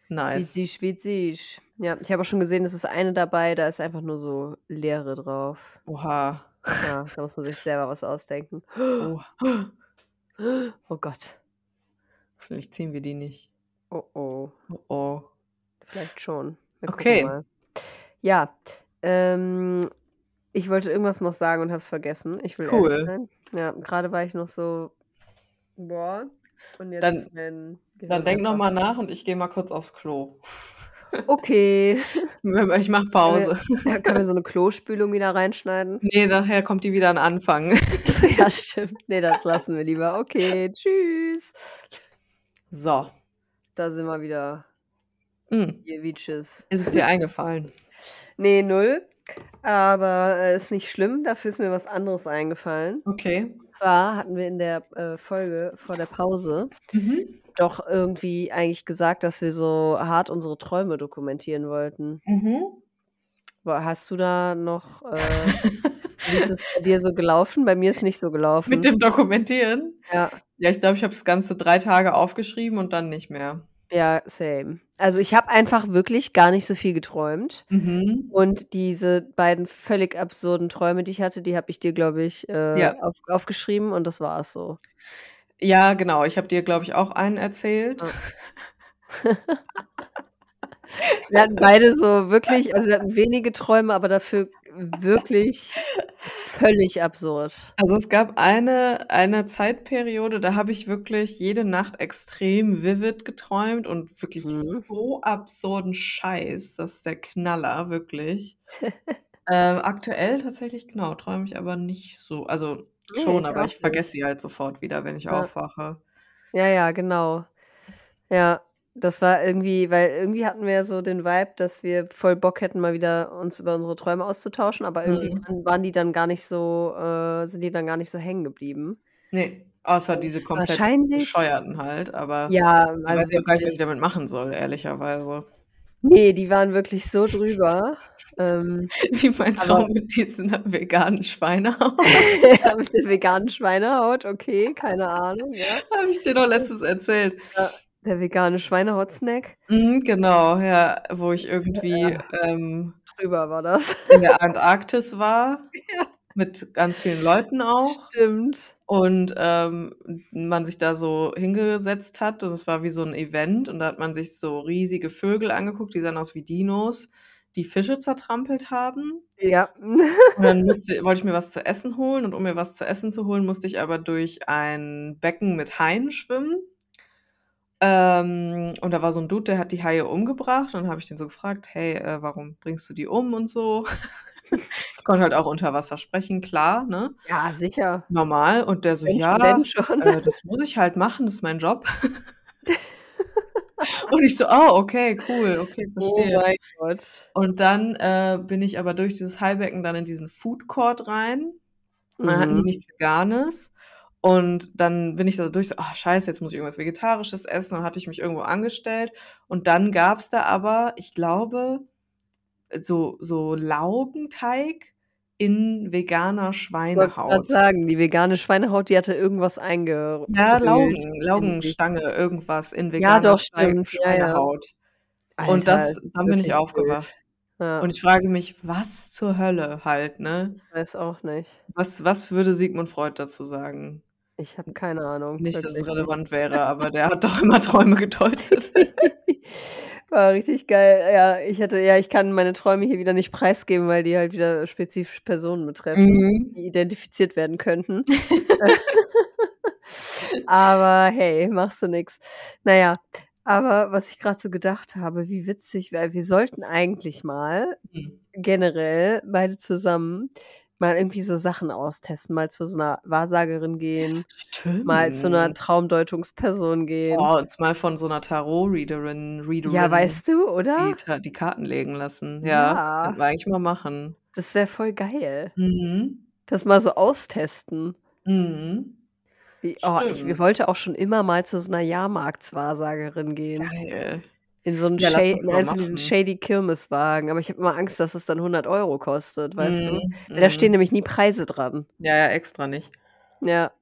Nice. Witzig, witzig. Ja, ich habe auch schon gesehen, es ist eine dabei, da ist einfach nur so Leere drauf. Oha. Ja, da muss man sich selber was ausdenken. Oh. Oh Gott. Hoffentlich ziehen wir die nicht. Oh, oh. Oh, oh. Vielleicht schon. Wir Okay. Ja, ähm, ich wollte irgendwas noch sagen und habe es vergessen. Ich will Cool. sein. Ja, grade war ich noch so: „Boah“, und jetzt Dann dann denk noch einfach mal nach und ich gehe mal kurz aufs Klo. Okay. Ich mache Pause. Ja, können wir so 'ne Klospülung wieder reinschneiden? Ne, nachher kommt die wieder an Anfang. Ja, stimmt. Ne, das lassen wir lieber. Okay, tschüss. So. Da sind wir wieder. Mhm. Jewitsches. Ist es dir eingefallen? Ne, 0. Aber, äh, ist nicht schlimm, dafür ist mir was anderes eingefallen. Okay. Und zwar hatten wir in der, äh, Folge vor der Pause Mhm. Doch irgendwie eigentlich gesagt, dass wir so hart unsere Träume dokumentieren wollten. Mhm. Hast du da noch, äh wie ist es bei dir so gelaufen? Bei mir ist nicht so gelaufen. Mit dem Dokumentieren? Ja. Ja, ich glaube, ich habe das Ganze 3 Tage aufgeschrieben und dann nicht mehr. Ja, same. Also, ich habe einfach wirklich gar nicht so viel geträumt. Mhm. Und diese beiden völlig absurden Träume, die ich hatte, die habe ich dir, glaube ich, äh, Ja. auf aufgeschrieben und das war's so. Ja, genau. Ich habe dir, glaube ich, auch einen erzählt. Ja. Wir hatten beide so wirklich also, wir hatten wenige Träume, aber dafür wirklich völlig absurd. Also, es gab eine eine Zeitperiode, da habe ich wirklich jede Nacht extrem vivid geträumt und wirklich Mhm. so absurden Scheiß. Das ist der Knaller, wirklich. Ähm, aktuell tatsächlich, genau, träume ich aber nicht so also, Ne, schon, ich aber ich vergesse sie halt sofort wieder, wenn ich Ja. aufwache. Ja, ja, genau. Ja, das war irgendwie weil irgendwie hatten wir ja so den Vibe, dass wir voll Bock hätten, mal wieder uns über unsere Träume auszutauschen, aber irgendwie Mhm. waren die dann gar nicht so äh, sind die dann gar nicht so hängen geblieben. Ne, außer diese komplett bescheuerten halt, aber Ja, ich also weiß auch gar nicht, was ich damit machen soll, ehrlicherweise. Ne, die waren wirklich so drüber. Ähm, Wie mein aber Traum mit diesen veganen Schweinehaut. Ja, mit der veganen Schweinehaut, okay, keine Ahnung, ja. Habe ich dir doch letztens erzählt. Ja, der vegane Schweinehaut-Snack. Mhm, genau, ja, wo ich irgendwie, Ja. ähm Drüber war das. in der Antarktis war, Ja. Mit ganz vielen Leuten auch. Stimmt. Und, ähm, man sich da so hingesetzt hat und es war wie so 'n Event und da hat man sich so riesige Vögel angeguckt, die sahen aus wie Dinos, die Fische zertrampelt haben. Ja. Und dann musste wollte ich mir was zu essen holen und um mir was zu essen zu holen, musste ich aber durch ein Becken mit Haien schwimmen. Ähm, und da war so 'n Dude, der hat die Haie umgebracht und dann habe ich den so gefragt: „Hey, äh, warum bringst du die um?“ und so. Ich konnte halt auch unter Wasser sprechen, klar, ne? Ja, sicher. Normal. Und der so: Wenn schon, „Ja, denn schon.“ äh, das muss ich halt machen, das ist mein Job.“ Und ich so: „Ah, okay, cool, okay, Oh verstehe.“ mein Gott. Und dann, äh, bin ich aber durch dieses Haibecken dann in diesen Food Court rein. Und dann hatten die Mhm. nichts Veganes. Und dann bin ich da durch so: „Ah, scheiße, jetzt muss ich irgendwas Vegetarisches essen.“ Dann hatte ich mich irgendwo angestellt. Und dann gab's da aber, ich glaube, so so Laugenteig in veganer Ich wollte Schweinehaut. sagen, die vegane Schweinehaut, die hatte irgendwas einge Ja, Laugen. Laugenstange, irgendwas in Ja, veganer doch, Schwei stimmt. Ja, ja. Schweinehaut. Und das dann bin ich aufgewacht. wild. Ja. Und ich frage mich, was zur Hölle halt, ne? Ich weiß auch nicht. Was was würde Sigmund Freud dazu sagen? Ich habe keine Ahnung, Nicht, dass es wirklich nicht. relevant wäre, aber der hat doch immer Träume gedeutet. War richtig geil. Ja, ich hätte ja, ich kann meine Träume hier wieder nicht preisgeben, weil die halt wieder spezifisch Personen betreffen, Mhm. die identifiziert werden könnten. Aber hey, machst du nix. Na ja, aber was ich grad so gedacht habe, wie witzig wäre wir sollten eigentlich mal Mhm. generell beide zusammen mal irgendwie so Sachen austesten, mal zu so 'ner Wahrsagerin gehen, mal zu 'ner Stimmt. Traumdeutungsperson gehen. Oh, uns mal von so 'ner Tarot-Readerin Ja, Readerin weißt du, die oder? Ta die Karten legen lassen. Ja, Ja. könnten wir eigentlich mal machen. Das wäre voll geil. Mhm. Das mal so austesten. Mhm. Wie oh, ich Stimmt. wollte auch schon immer mal zu so 'ner Jahrmarktswahrsagerin gehen. Geil. In so 'n Ja, sha lass das in einen von diesen machen. shady Kirmeswagen, aber ich habe immer Angst, dass es dann 100 € kostet, weißt du? Mhm, Weil da stehen mhm. nämlich nie Preise dran. Ja, ja, extra nicht. Ja.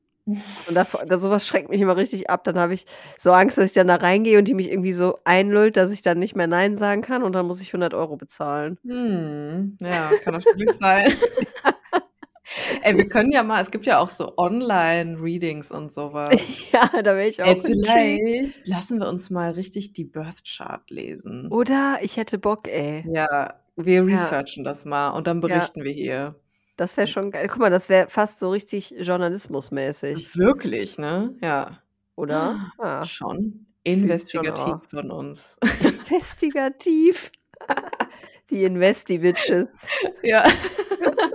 Und da so was schreckt mich immer richtig ab. Dann habe ich so Angst, dass ich dann da reingehe und die mich irgendwie so einlullt, dass ich dann nicht mehr nein sagen kann und dann muss ich 100 € bezahlen. Mhm. Ja, kann natürlich sein. Ey, wir können ja mal es gibt ja auch so Online-Readings und so was. Ja, da wäre ich auch Ey, vielleicht lassen wir uns mal richtig die Birth Chart lesen. Oder? Ich hätte Bock, ey. Ja, wir Ja. researchen das mal und dann Ja. berichten wir hier. Das wäre schon geil. Guck mal, das wäre fast so richtig journalismusmäßig, Wirklich, ne? Ja. oder? Ja. Schon Ich fühl's schon investigativ auch. von uns. Investigativ. Die Investi-Bitches. Ja.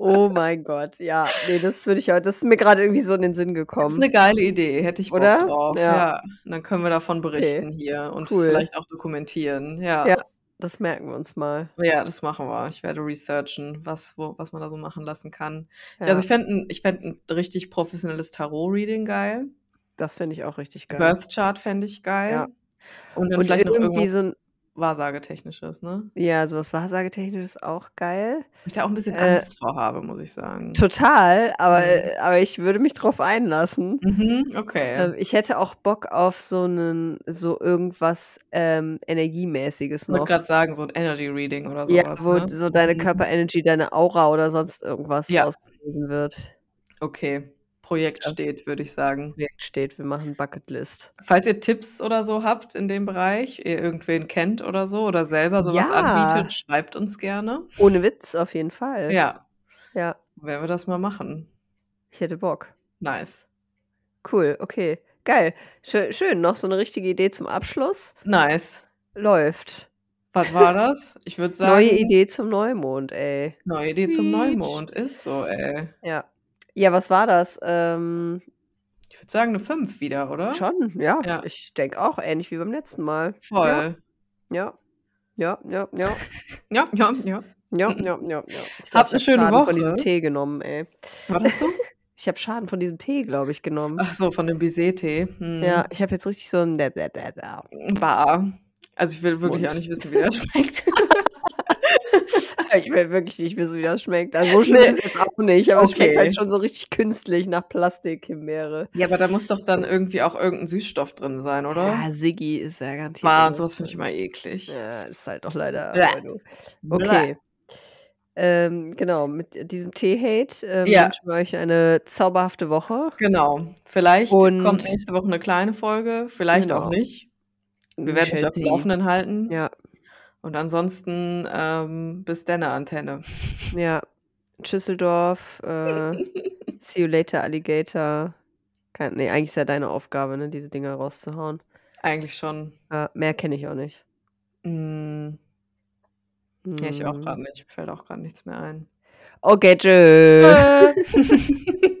Oh mein Gott, ja. Ne, das würde ich auch das ist mir grade irgendwie so in den Sinn Ist gekommen. 'ne geile Idee, hätte ich Bock Oder? drauf. Ja. Ja, dann können wir davon Okay, berichten hier und cool. vielleicht auch dokumentieren, ja. Ja, das merken wir uns mal. Ja, das machen wir. Ich werde researchen, was wo was man da so machen lassen kann. Ja, also ich fände ich fände 'n richtig professionelles Tarot-Reading geil. Das fände ich auch richtig geil. Birth Chart fände ich geil. Ja. Und dann Und vielleicht noch irgendwie so irgendwas 'n Wahrsagetechnisches, ne? Ja, so was Wahrsagetechnisches auch geil. Ich da auch 'n bisschen Äh Angst vor habe, muss ich sagen. Total, aber Mhm. äh, aber ich würde mich drauf einlassen. Mhm, okay. Ähm, ich hätte auch Bock auf so 'nen so irgendwas, ähm, Energiemäßiges Ich wollte noch. grad sagen, so 'n Energy Reading oder so Ja, wo ne? so deine Mhm. Körperenergy, deine Aura oder sonst irgendwas Ja. ausgelesen wird. Okay, Projekt Ja. steht, würde ich sagen. Projekt steht, wir machen Bucketlist. Falls ihr Tipps oder so habt in dem Bereich, ihr irgendwen kennt oder so oder selber so was Ja. anbietet, schreibt uns gerne. Ohne Witz, auf jeden Fall. Ja. Ja. Werden wir das mal machen. Ich hätte Bock. Nice. Cool, okay. Geil. Schö schön, noch so 'ne richtige Idee zum Abschluss. Nice. Läuft. Was war das? Ich würde sagen Neue Idee zum Neumond, ey. Neue Idee zum. Neumond. Ist so, ey. Ja. Ja, was war das? Ähm Ich würde sagen 'ne 5 wieder, oder? Schon, ja. Ja. Ich denke auch ähnlich wie beim letzten Mal. Ja. Voll. Ja. Ja, ja, ja. Ja, ja, ja. Ja, ja, ja, ja. Ich Habt glaube, 'ne ich schöne habe Schaden von diesem Woche. Tee genommen, ey. Was hast du? Ich habe Schaden von diesem Tee, glaube ich, genommen. Ach so, von dem Baiser-Tee. Ja, Mhm. ich habe jetzt richtig so 'n Bah. Also, ich will wirklich Mund. auch nicht wissen, wie der schmeckt. Ich will wirklich nicht wissen, wie das schmeckt. Also, so schlimm ist es jetzt auch nicht, aber es schmeckt halt Okay. schon so richtig künstlich nach Plastik-Himbeere. Ja, aber da muss doch dann irgendwie auch irgend 'n Süßstoff drin sein, oder? Ja, Siggi ist ja garantiert und irgendwas so was finde ich immer eklig. Ja, ist halt auch leider du Okay. Ähm, genau, mit diesem Tee-Hate, ähm, Ja. wünschen wir euch eine zauberhafte Woche. Genau. Vielleicht kommt Und nächste Woche 'ne kleine Folge, vielleicht auch Genau. nicht. Wir We werden euch shall auf'm see. Laufenden halten. Ja. Und ansonsten, ähm, bis denne, Antenne. Ja. Schüsseldorf, äh, see you later, Alligator. Kein ne, eigentlich ist ja deine Aufgabe, ne, diese Dinger rauszuhauen. Eigentlich schon. Ja, mehr kenne ich auch nicht. Hm. Ja, ich auch Mhm. grad nicht. Fällt auch grad nichts mehr ein. Okay, tschö. Tschö.